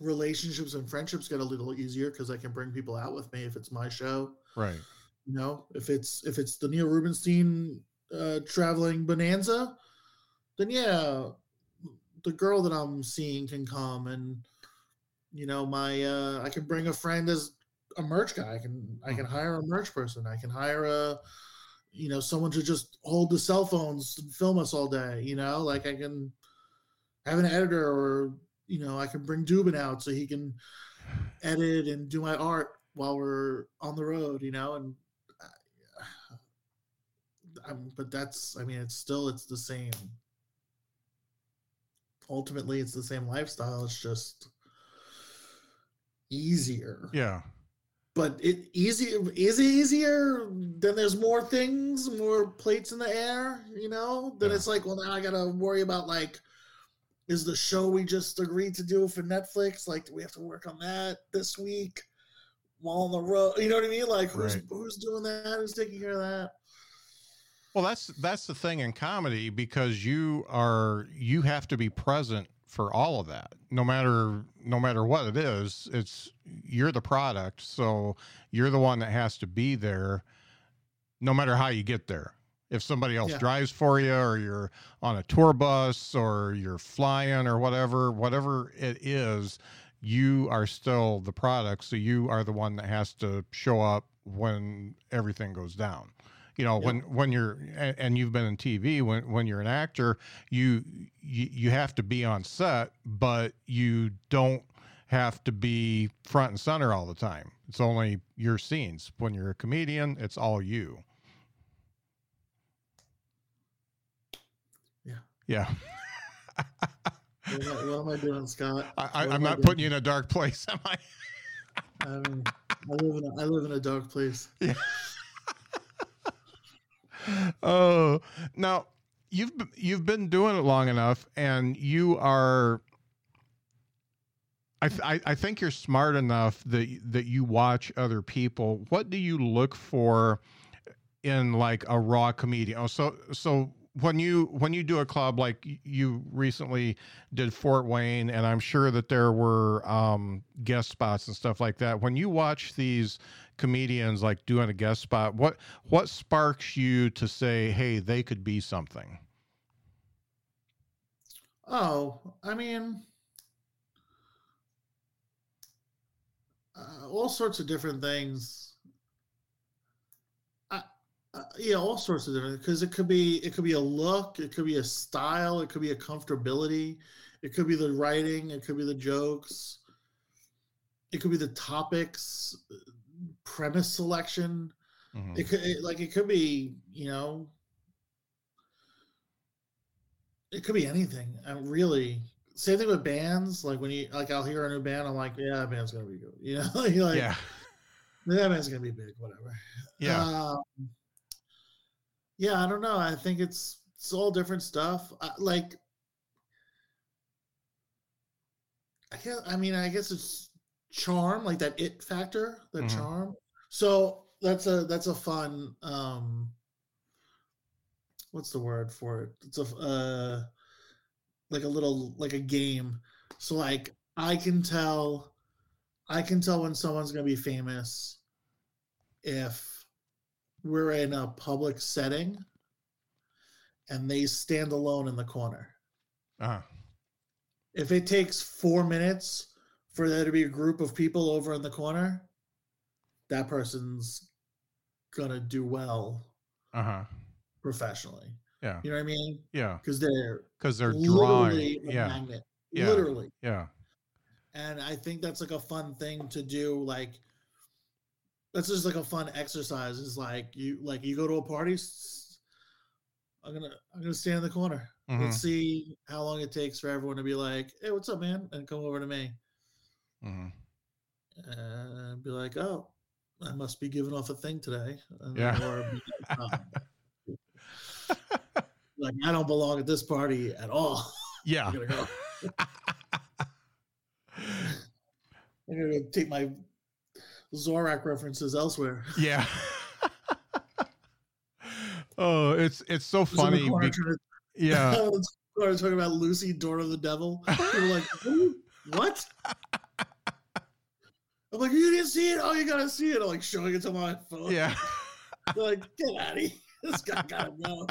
relationships and friendships get a little easier because i can bring people out with me if it's my show. Right. you know if it's if it's the neil rubenstein uh traveling bonanza then yeah the girl that i'm seeing can come and you know my uh i can bring a friend as a merch guy. I can i can hire a merch person. I can hire a you know someone to just hold the cell phones and film us all day you know like i can have an editor or you know i can bring dubin out so he can edit and do my art while we're on the road you know and uh, I'm, but that's i mean it's still it's the same ultimately it's the same lifestyle it's just easier Yeah. but it easy is it easier then there's more things more plates in the air you know then Yeah. it's like well now i gotta worry about like is the show we just agreed to do for netflix like do we have to work on that this week while on the road you know what i mean like who's Right. who's doing that who's taking care of that Well, that's that's the thing in comedy because you are you have to be present for all of that. No matter no matter what it is, it's you're the product, so you're the one that has to be there no matter how you get there. If somebody else Yeah. drives for you, or you're on a tour bus, or you're flying, or whatever, whatever it is, you are still the product. So you are the one that has to show up when everything goes down. You know, Yeah. when when you're and, you've been in TV, when when you're an actor, you, you you have to be on set, but you don't have to be front and center all the time. It's only your scenes. When you're a comedian, it's all you. Yeah. What am I, what am I doing, Scott? I, I, What I'm am not putting you in a dark place, am I? I mean, I live in a, I live in a dark place. Yeah. Oh, now you've you've been doing it long enough, and you are. I, th- I I think you're smart enough that that you watch other people. What do you look for in like a raw comedian? Oh, so so when you when you do a club like you recently did Fort Wayne, and I'm sure that there were um, guest spots and stuff like that. When you watch these comedians like doing a guest spot, what what sparks you to say, hey, they could be something? Oh, I mean, uh, all sorts of different things. Uh, yeah, all sorts of different because it could be it could be a look, it could be a style, it could be a comfortability, it could be the writing, it could be the jokes, it could be the topics, premise selection. Mhm. It could it, like it could be you know it could be anything. I really same thing with bands. Like when you like I'll hear a new band, I'm like, yeah, that band's gonna be good. [LAUGHS] You know, [LAUGHS] like yeah, that band's gonna be big, whatever. yeah, Um, yeah, I don't know. I think it's it's all different stuff. I, like, I guess. I mean, I guess it's charm, like that it factor, that Mhm. charm. So that's a that's a fun. um What's the word for it? It's a uh, like a little like a game. So like I can tell, I can tell when someone's gonna be famous if we're in a public setting and they stand alone in the corner. uh, If it takes four minutes for there to be a group of people over in the corner, that person's gonna do well uh huh, professionally. yeah, You know what I mean? yeah, Because they're because they're literally drawing. Yeah, magnet. Yeah. Literally. yeah, and I think that's like a fun thing to do. Like that's just like a fun exercise. Is like you like you go to a party. I'm gonna I'm gonna stand in the corner. mhm, Let's see how long it takes for everyone to be like, "Hey, what's up, man?" and come over to me mhm. and be like, "Oh, I must be giving off a thing today." And Yeah. or like, "Oh." [LAUGHS] I don't belong at this party at all. [LAUGHS] yeah. I'm gonna go. [LAUGHS] I'm gonna go take my Zorak references elsewhere. [LAUGHS] Yeah. oh, it's it's so funny. corner be- to- yeah. [LAUGHS] I was talking about Lucy, Daughter of the Devil. People were like, what? I'm like, you didn't see it? Oh, you gotta see it. I'm like showing it to my phone. Yeah. They're [LAUGHS] like, get out of here. This guy gotta go.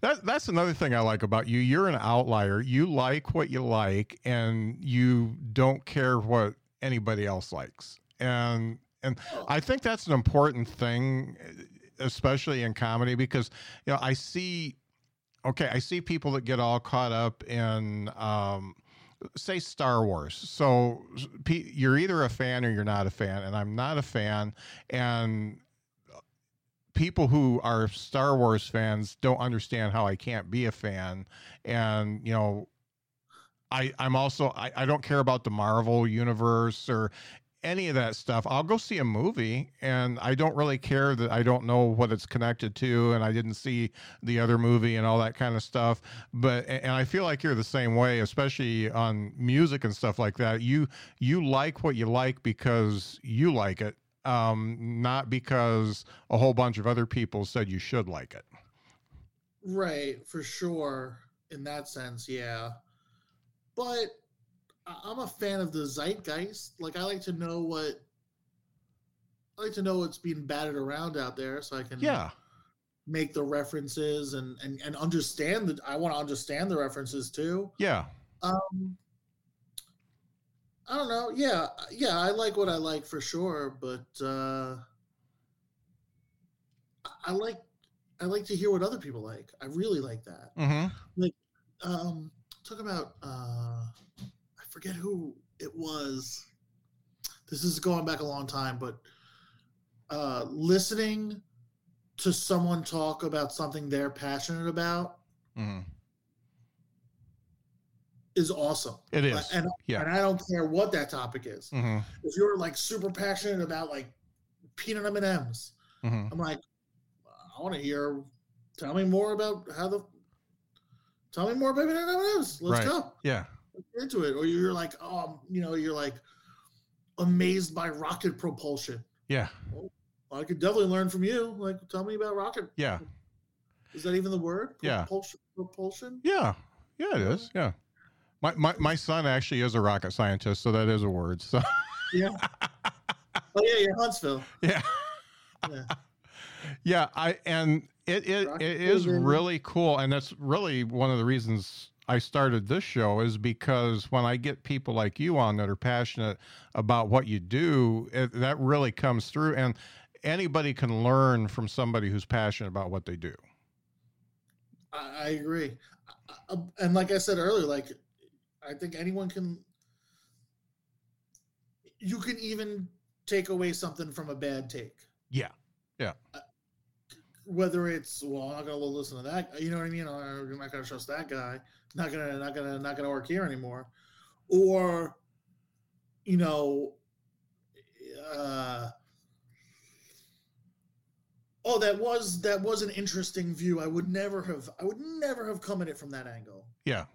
That that's another thing I like about you. You're an outlier. You like what you like and you don't care what anybody else likes. And and I think that's an important thing especially in comedy because you know, I see okay, I see people that get all caught up in um say Star Wars. So you're either a fan or you're not a fan and I'm not a fan and people who are Star Wars fans don't understand how I can't be a fan. And, you know, I, I'm also, I, I don't care about the Marvel universe or any of that stuff. I'll go see a movie and I don't really care that I don't know what it's connected to and I didn't see the other movie and all that kind of stuff. But, and I feel like you're the same way, especially on music and stuff like that. You, you like what you like because you like it um, not because a whole bunch of other people said you should like it. Right, for sure. In that sense, yeah. But I'm a fan of the zeitgeist. Like I like to know what I like to know what's being batted around out there, so I can Yeah, make the references and and, and understand that I want to understand the references too. Yeah. Um, I don't know. Yeah, yeah, I like what I like for sure, but uh, I like I like to hear what other people like. I really like that. Mm-hmm. Um, talk about uh, I forget who it was. This is going back a long time, but uh, listening to someone talk about something they're passionate about Mm-hmm. is awesome. It is. And, yeah. and I don't care what that topic is. Mm-hmm. If you're like super passionate about like peanut M and M's, Mm-hmm. I'm like, I want to hear. Tell me more about how the. Tell me more about peanut M and M's. Let's Right. go Yeah. Let's get into it. Or you're like, um, you know, you're like amazed by rocket propulsion. Yeah. I could definitely learn from you. Like, tell me about rocket. Yeah. Is that even the word? Yeah. Propulsion. Propulsion. Yeah. Yeah, it is. Yeah. My, my, my son actually is a rocket scientist, so that is a word. So Yeah. [LAUGHS] oh yeah, you're Huntsville. yeah. Yeah. [LAUGHS] Yeah, I and it it, it is really cool, and that's really one of the reasons I started this show is because when I get people like you on that are passionate about what you do, it, that really comes through, and anybody can learn from somebody who's passionate about what they do. I, I agree. I- I- and like I said earlier, like I think anyone can. You can even take away something from a bad take. Yeah. Yeah. Uh, Whether it's well, I'm not gonna listen to that. You know what I mean? I'm not gonna trust that guy. Not gonna, not gonna, not gonna work here anymore. Or, you know, uh, oh, that was that was an interesting view. I would never have, I would never have come at it from that angle. Yeah.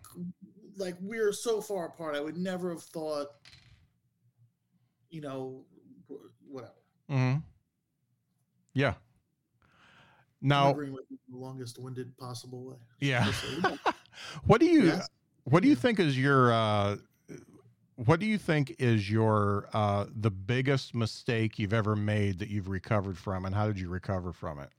like we're so far apart. I would never have thought, you know, whatever. Mm-hmm. Yeah. Now, Agreeing with you the longest winded possible way. yeah. [LAUGHS] What do you Yes. what do you think is your uh what do you think is your uh the biggest mistake you've ever made that you've recovered from and how did you recover from it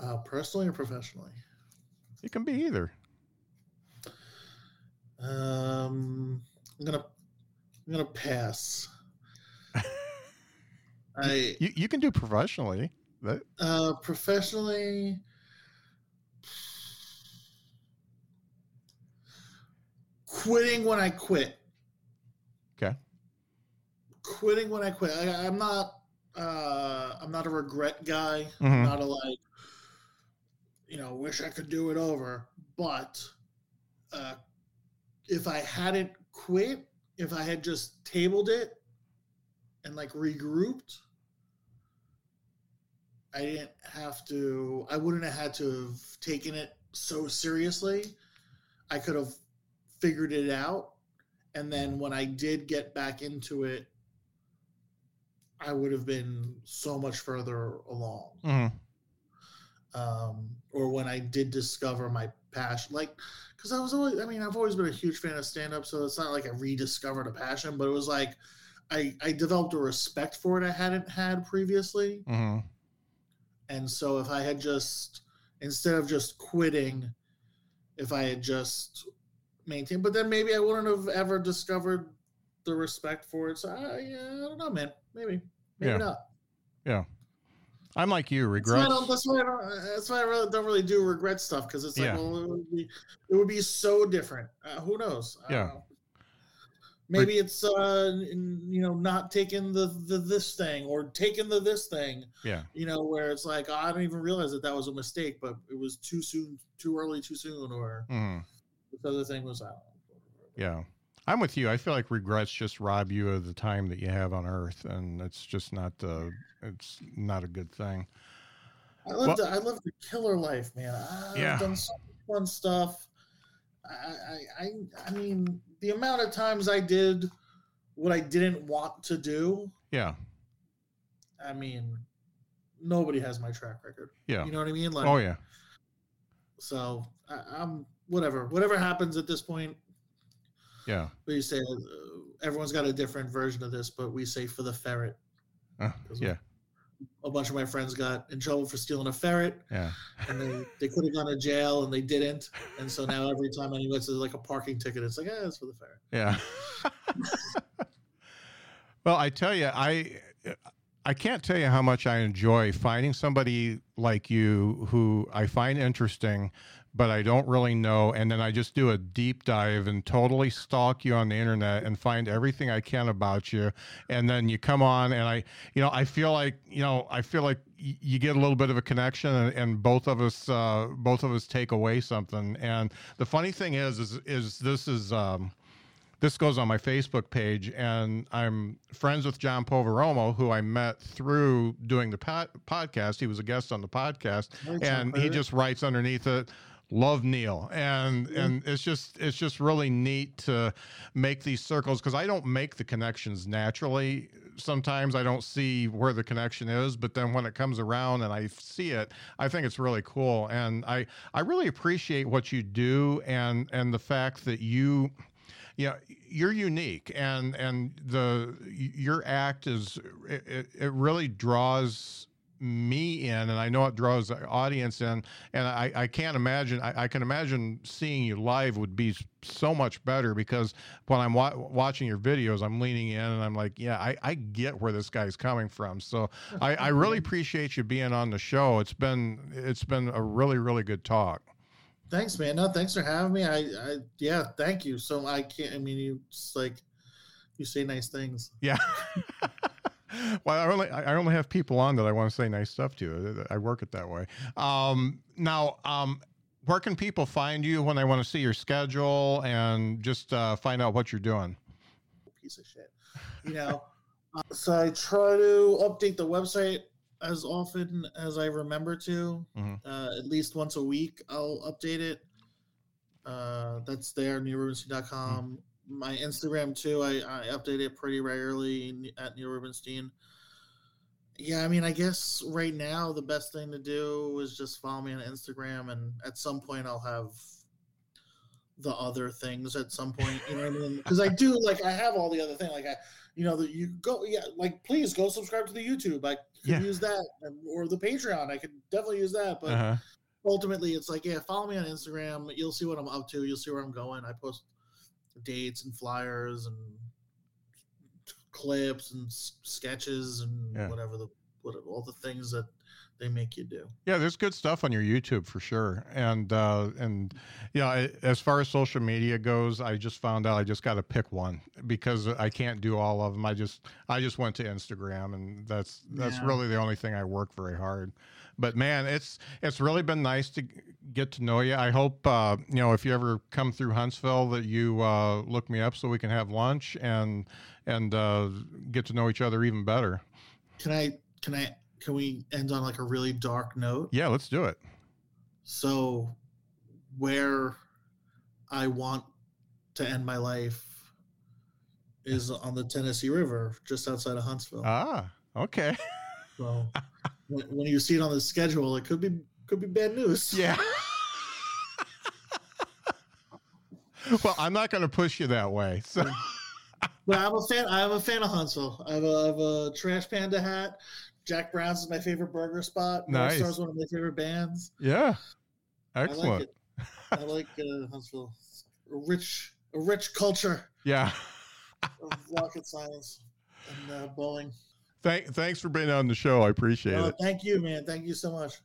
Uh, personally or professionally? it can be either Um, I'm gonna, I'm gonna pass. [LAUGHS] I you, you can do professionally that uh, professionally. Quitting when I quit. Okay. Quitting when I quit. I, I'm not. Uh, I'm not a regret guy. Mhm. I'm not a like. You know, wish I could do it over. But uh, if I hadn't quit, if I had just tabled it and like regrouped, I didn't have to, I wouldn't have had to have taken it so seriously. I could have figured it out. And then when I did get back into it, I would have been so much further along. Mhm. Um, or when I did discover my passion, like, because I was always, I mean, I've always been a huge fan of stand up. So it's not like I rediscovered a passion, but it was like I, I developed a respect for it I hadn't had previously. Mhm. And so if I had just instead of just quitting, if I had just maintained, but then maybe I wouldn't have ever discovered the respect for it. So I, yeah, I don't know, man. Maybe, maybe Yeah. not. Yeah. I'm like you That's why, I don't, that's why I don't. That's why I really don't really do regret stuff because it's like, Yeah. well, it would be, it would be so different. Uh, who knows? Yeah. Maybe it's uh, you know, not taking the, the this thing or taking the this thing. yeah you know, where it's like oh, I don't even realize that that was a mistake, but it was too soon, too early, too soon, or Mhm. this other thing was out. yeah i'm with you i feel like regrets just rob you of the time that you have on earth and it's just not uh it's not a good thing I love Well- the I love the killer life, man. I've Yeah. done so much fun stuff. I, I I mean, the amount of times I did what I didn't want to do. yeah I mean, nobody has my track record. yeah You know what I mean? Like, oh yeah so I, I'm whatever, whatever happens at this point. yeah We say uh, everyone's got a different version of this, but we say for the ferret. Uh, yeah. A bunch of my friends got in trouble for stealing a ferret, Yeah. and they, they could have gone to jail, and they didn't. And so now every time anyone says like a parking ticket, it's like, ah, it's for the ferret. Yeah. well, I tell you, I I can't tell you how much I enjoy finding somebody like you who I find interesting, but I don't really know, and then I just do a deep dive and totally stalk you on the internet and find everything I can about you, and then you come on, and I, you know, I feel like, you know, I feel like you get a little bit of a connection, and, and both of us, uh, both of us take away something. And the funny thing is, is, is this is. Um, this goes on my Facebook page, and I'm friends with John Poveromo, who I met through doing the pod- podcast. He was a guest on the podcast, and he just writes underneath it, "Love Neil," and mm-hmm. and it's just it's just really neat to make these circles because I don't make the connections naturally. Sometimes I don't see where the connection is, but then when it comes around and I see it, I think it's really cool, and I I really appreciate what you do and and the fact that you yeah you're unique and and the your act is it- it really draws me in and i know it draws the audience in and i, I can't imagine I, I can imagine seeing you live would be so much better because when i'm wa- watching your videos i'm leaning in and i'm like yeah i, I get where this guy's coming from so I, I [LAUGHS] really appreciate you being on the show it's been it's been a really really good talk Thanks, man. No, thanks for having me. I, I yeah, thank you. So I can't. I mean, you just like you say nice things. Yeah. [LAUGHS] [LAUGHS] well, I only I only have people on that I want to say nice stuff to. I work it that way. Um, now, um, where can people find you when they want to see your schedule and just uh, find out what you're doing? Piece of shit. You know. [LAUGHS] Uh, so I try to update the website as often as I remember to. Mhm. Uh, at least once a week, I'll update it. Uh, that's there, neilrubenstein.com. My Instagram too. I, I update it pretty regularly at Neil Rubenstein. Yeah, I mean, I guess right now the best thing to do is just follow me on Instagram, and at some point I'll have the other things. At some point, you know what I mean? [LAUGHS] Because I do like I have all the other thing. Like I, you know, that you go, yeah, like please go subscribe to the YouTube. I could Yeah. use that, or the Patreon. I could definitely use that, but Uh-huh. ultimately it's like yeah follow me on instagram you'll see what i'm up to you'll see where i'm going i post dates and flyers and clips and s- sketches and Yeah. whatever the what all the things that they make you do Yeah, there's good stuff on your YouTube for sure. And uh, and yeah, I, as far as social media goes, I just found out I just got to pick one because I can't do all of them. I just I just went to Instagram, and that's that's Yeah. really the only thing I work very hard. But man, it's it's really been nice to get to know you. I hope uh, you know if you ever come through Huntsville that you uh, look me up so we can have lunch and and uh, get to know each other even better. can i can i can we end on like a really dark note Yeah, let's do it. so where i want to end my life is on the tennessee river just outside of huntsville Ah, okay. [LAUGHS] So when, you see it on the schedule, it could be could be bad news. Yeah. [LAUGHS] well, I'm not going to push you that way. So But I'm a fan. I'm a fan of Huntsville. I have a, I have a Trash Panda hat. Jack Brown's is my favorite burger spot. North Nice. Star's one of my favorite bands. yeah, I excellent. like it. I like uh, Huntsville. A rich, a rich culture Yeah. of rocket science and uh, bowling. Thank, thanks for being on the show. I appreciate it. thank you, man. Thank you so much.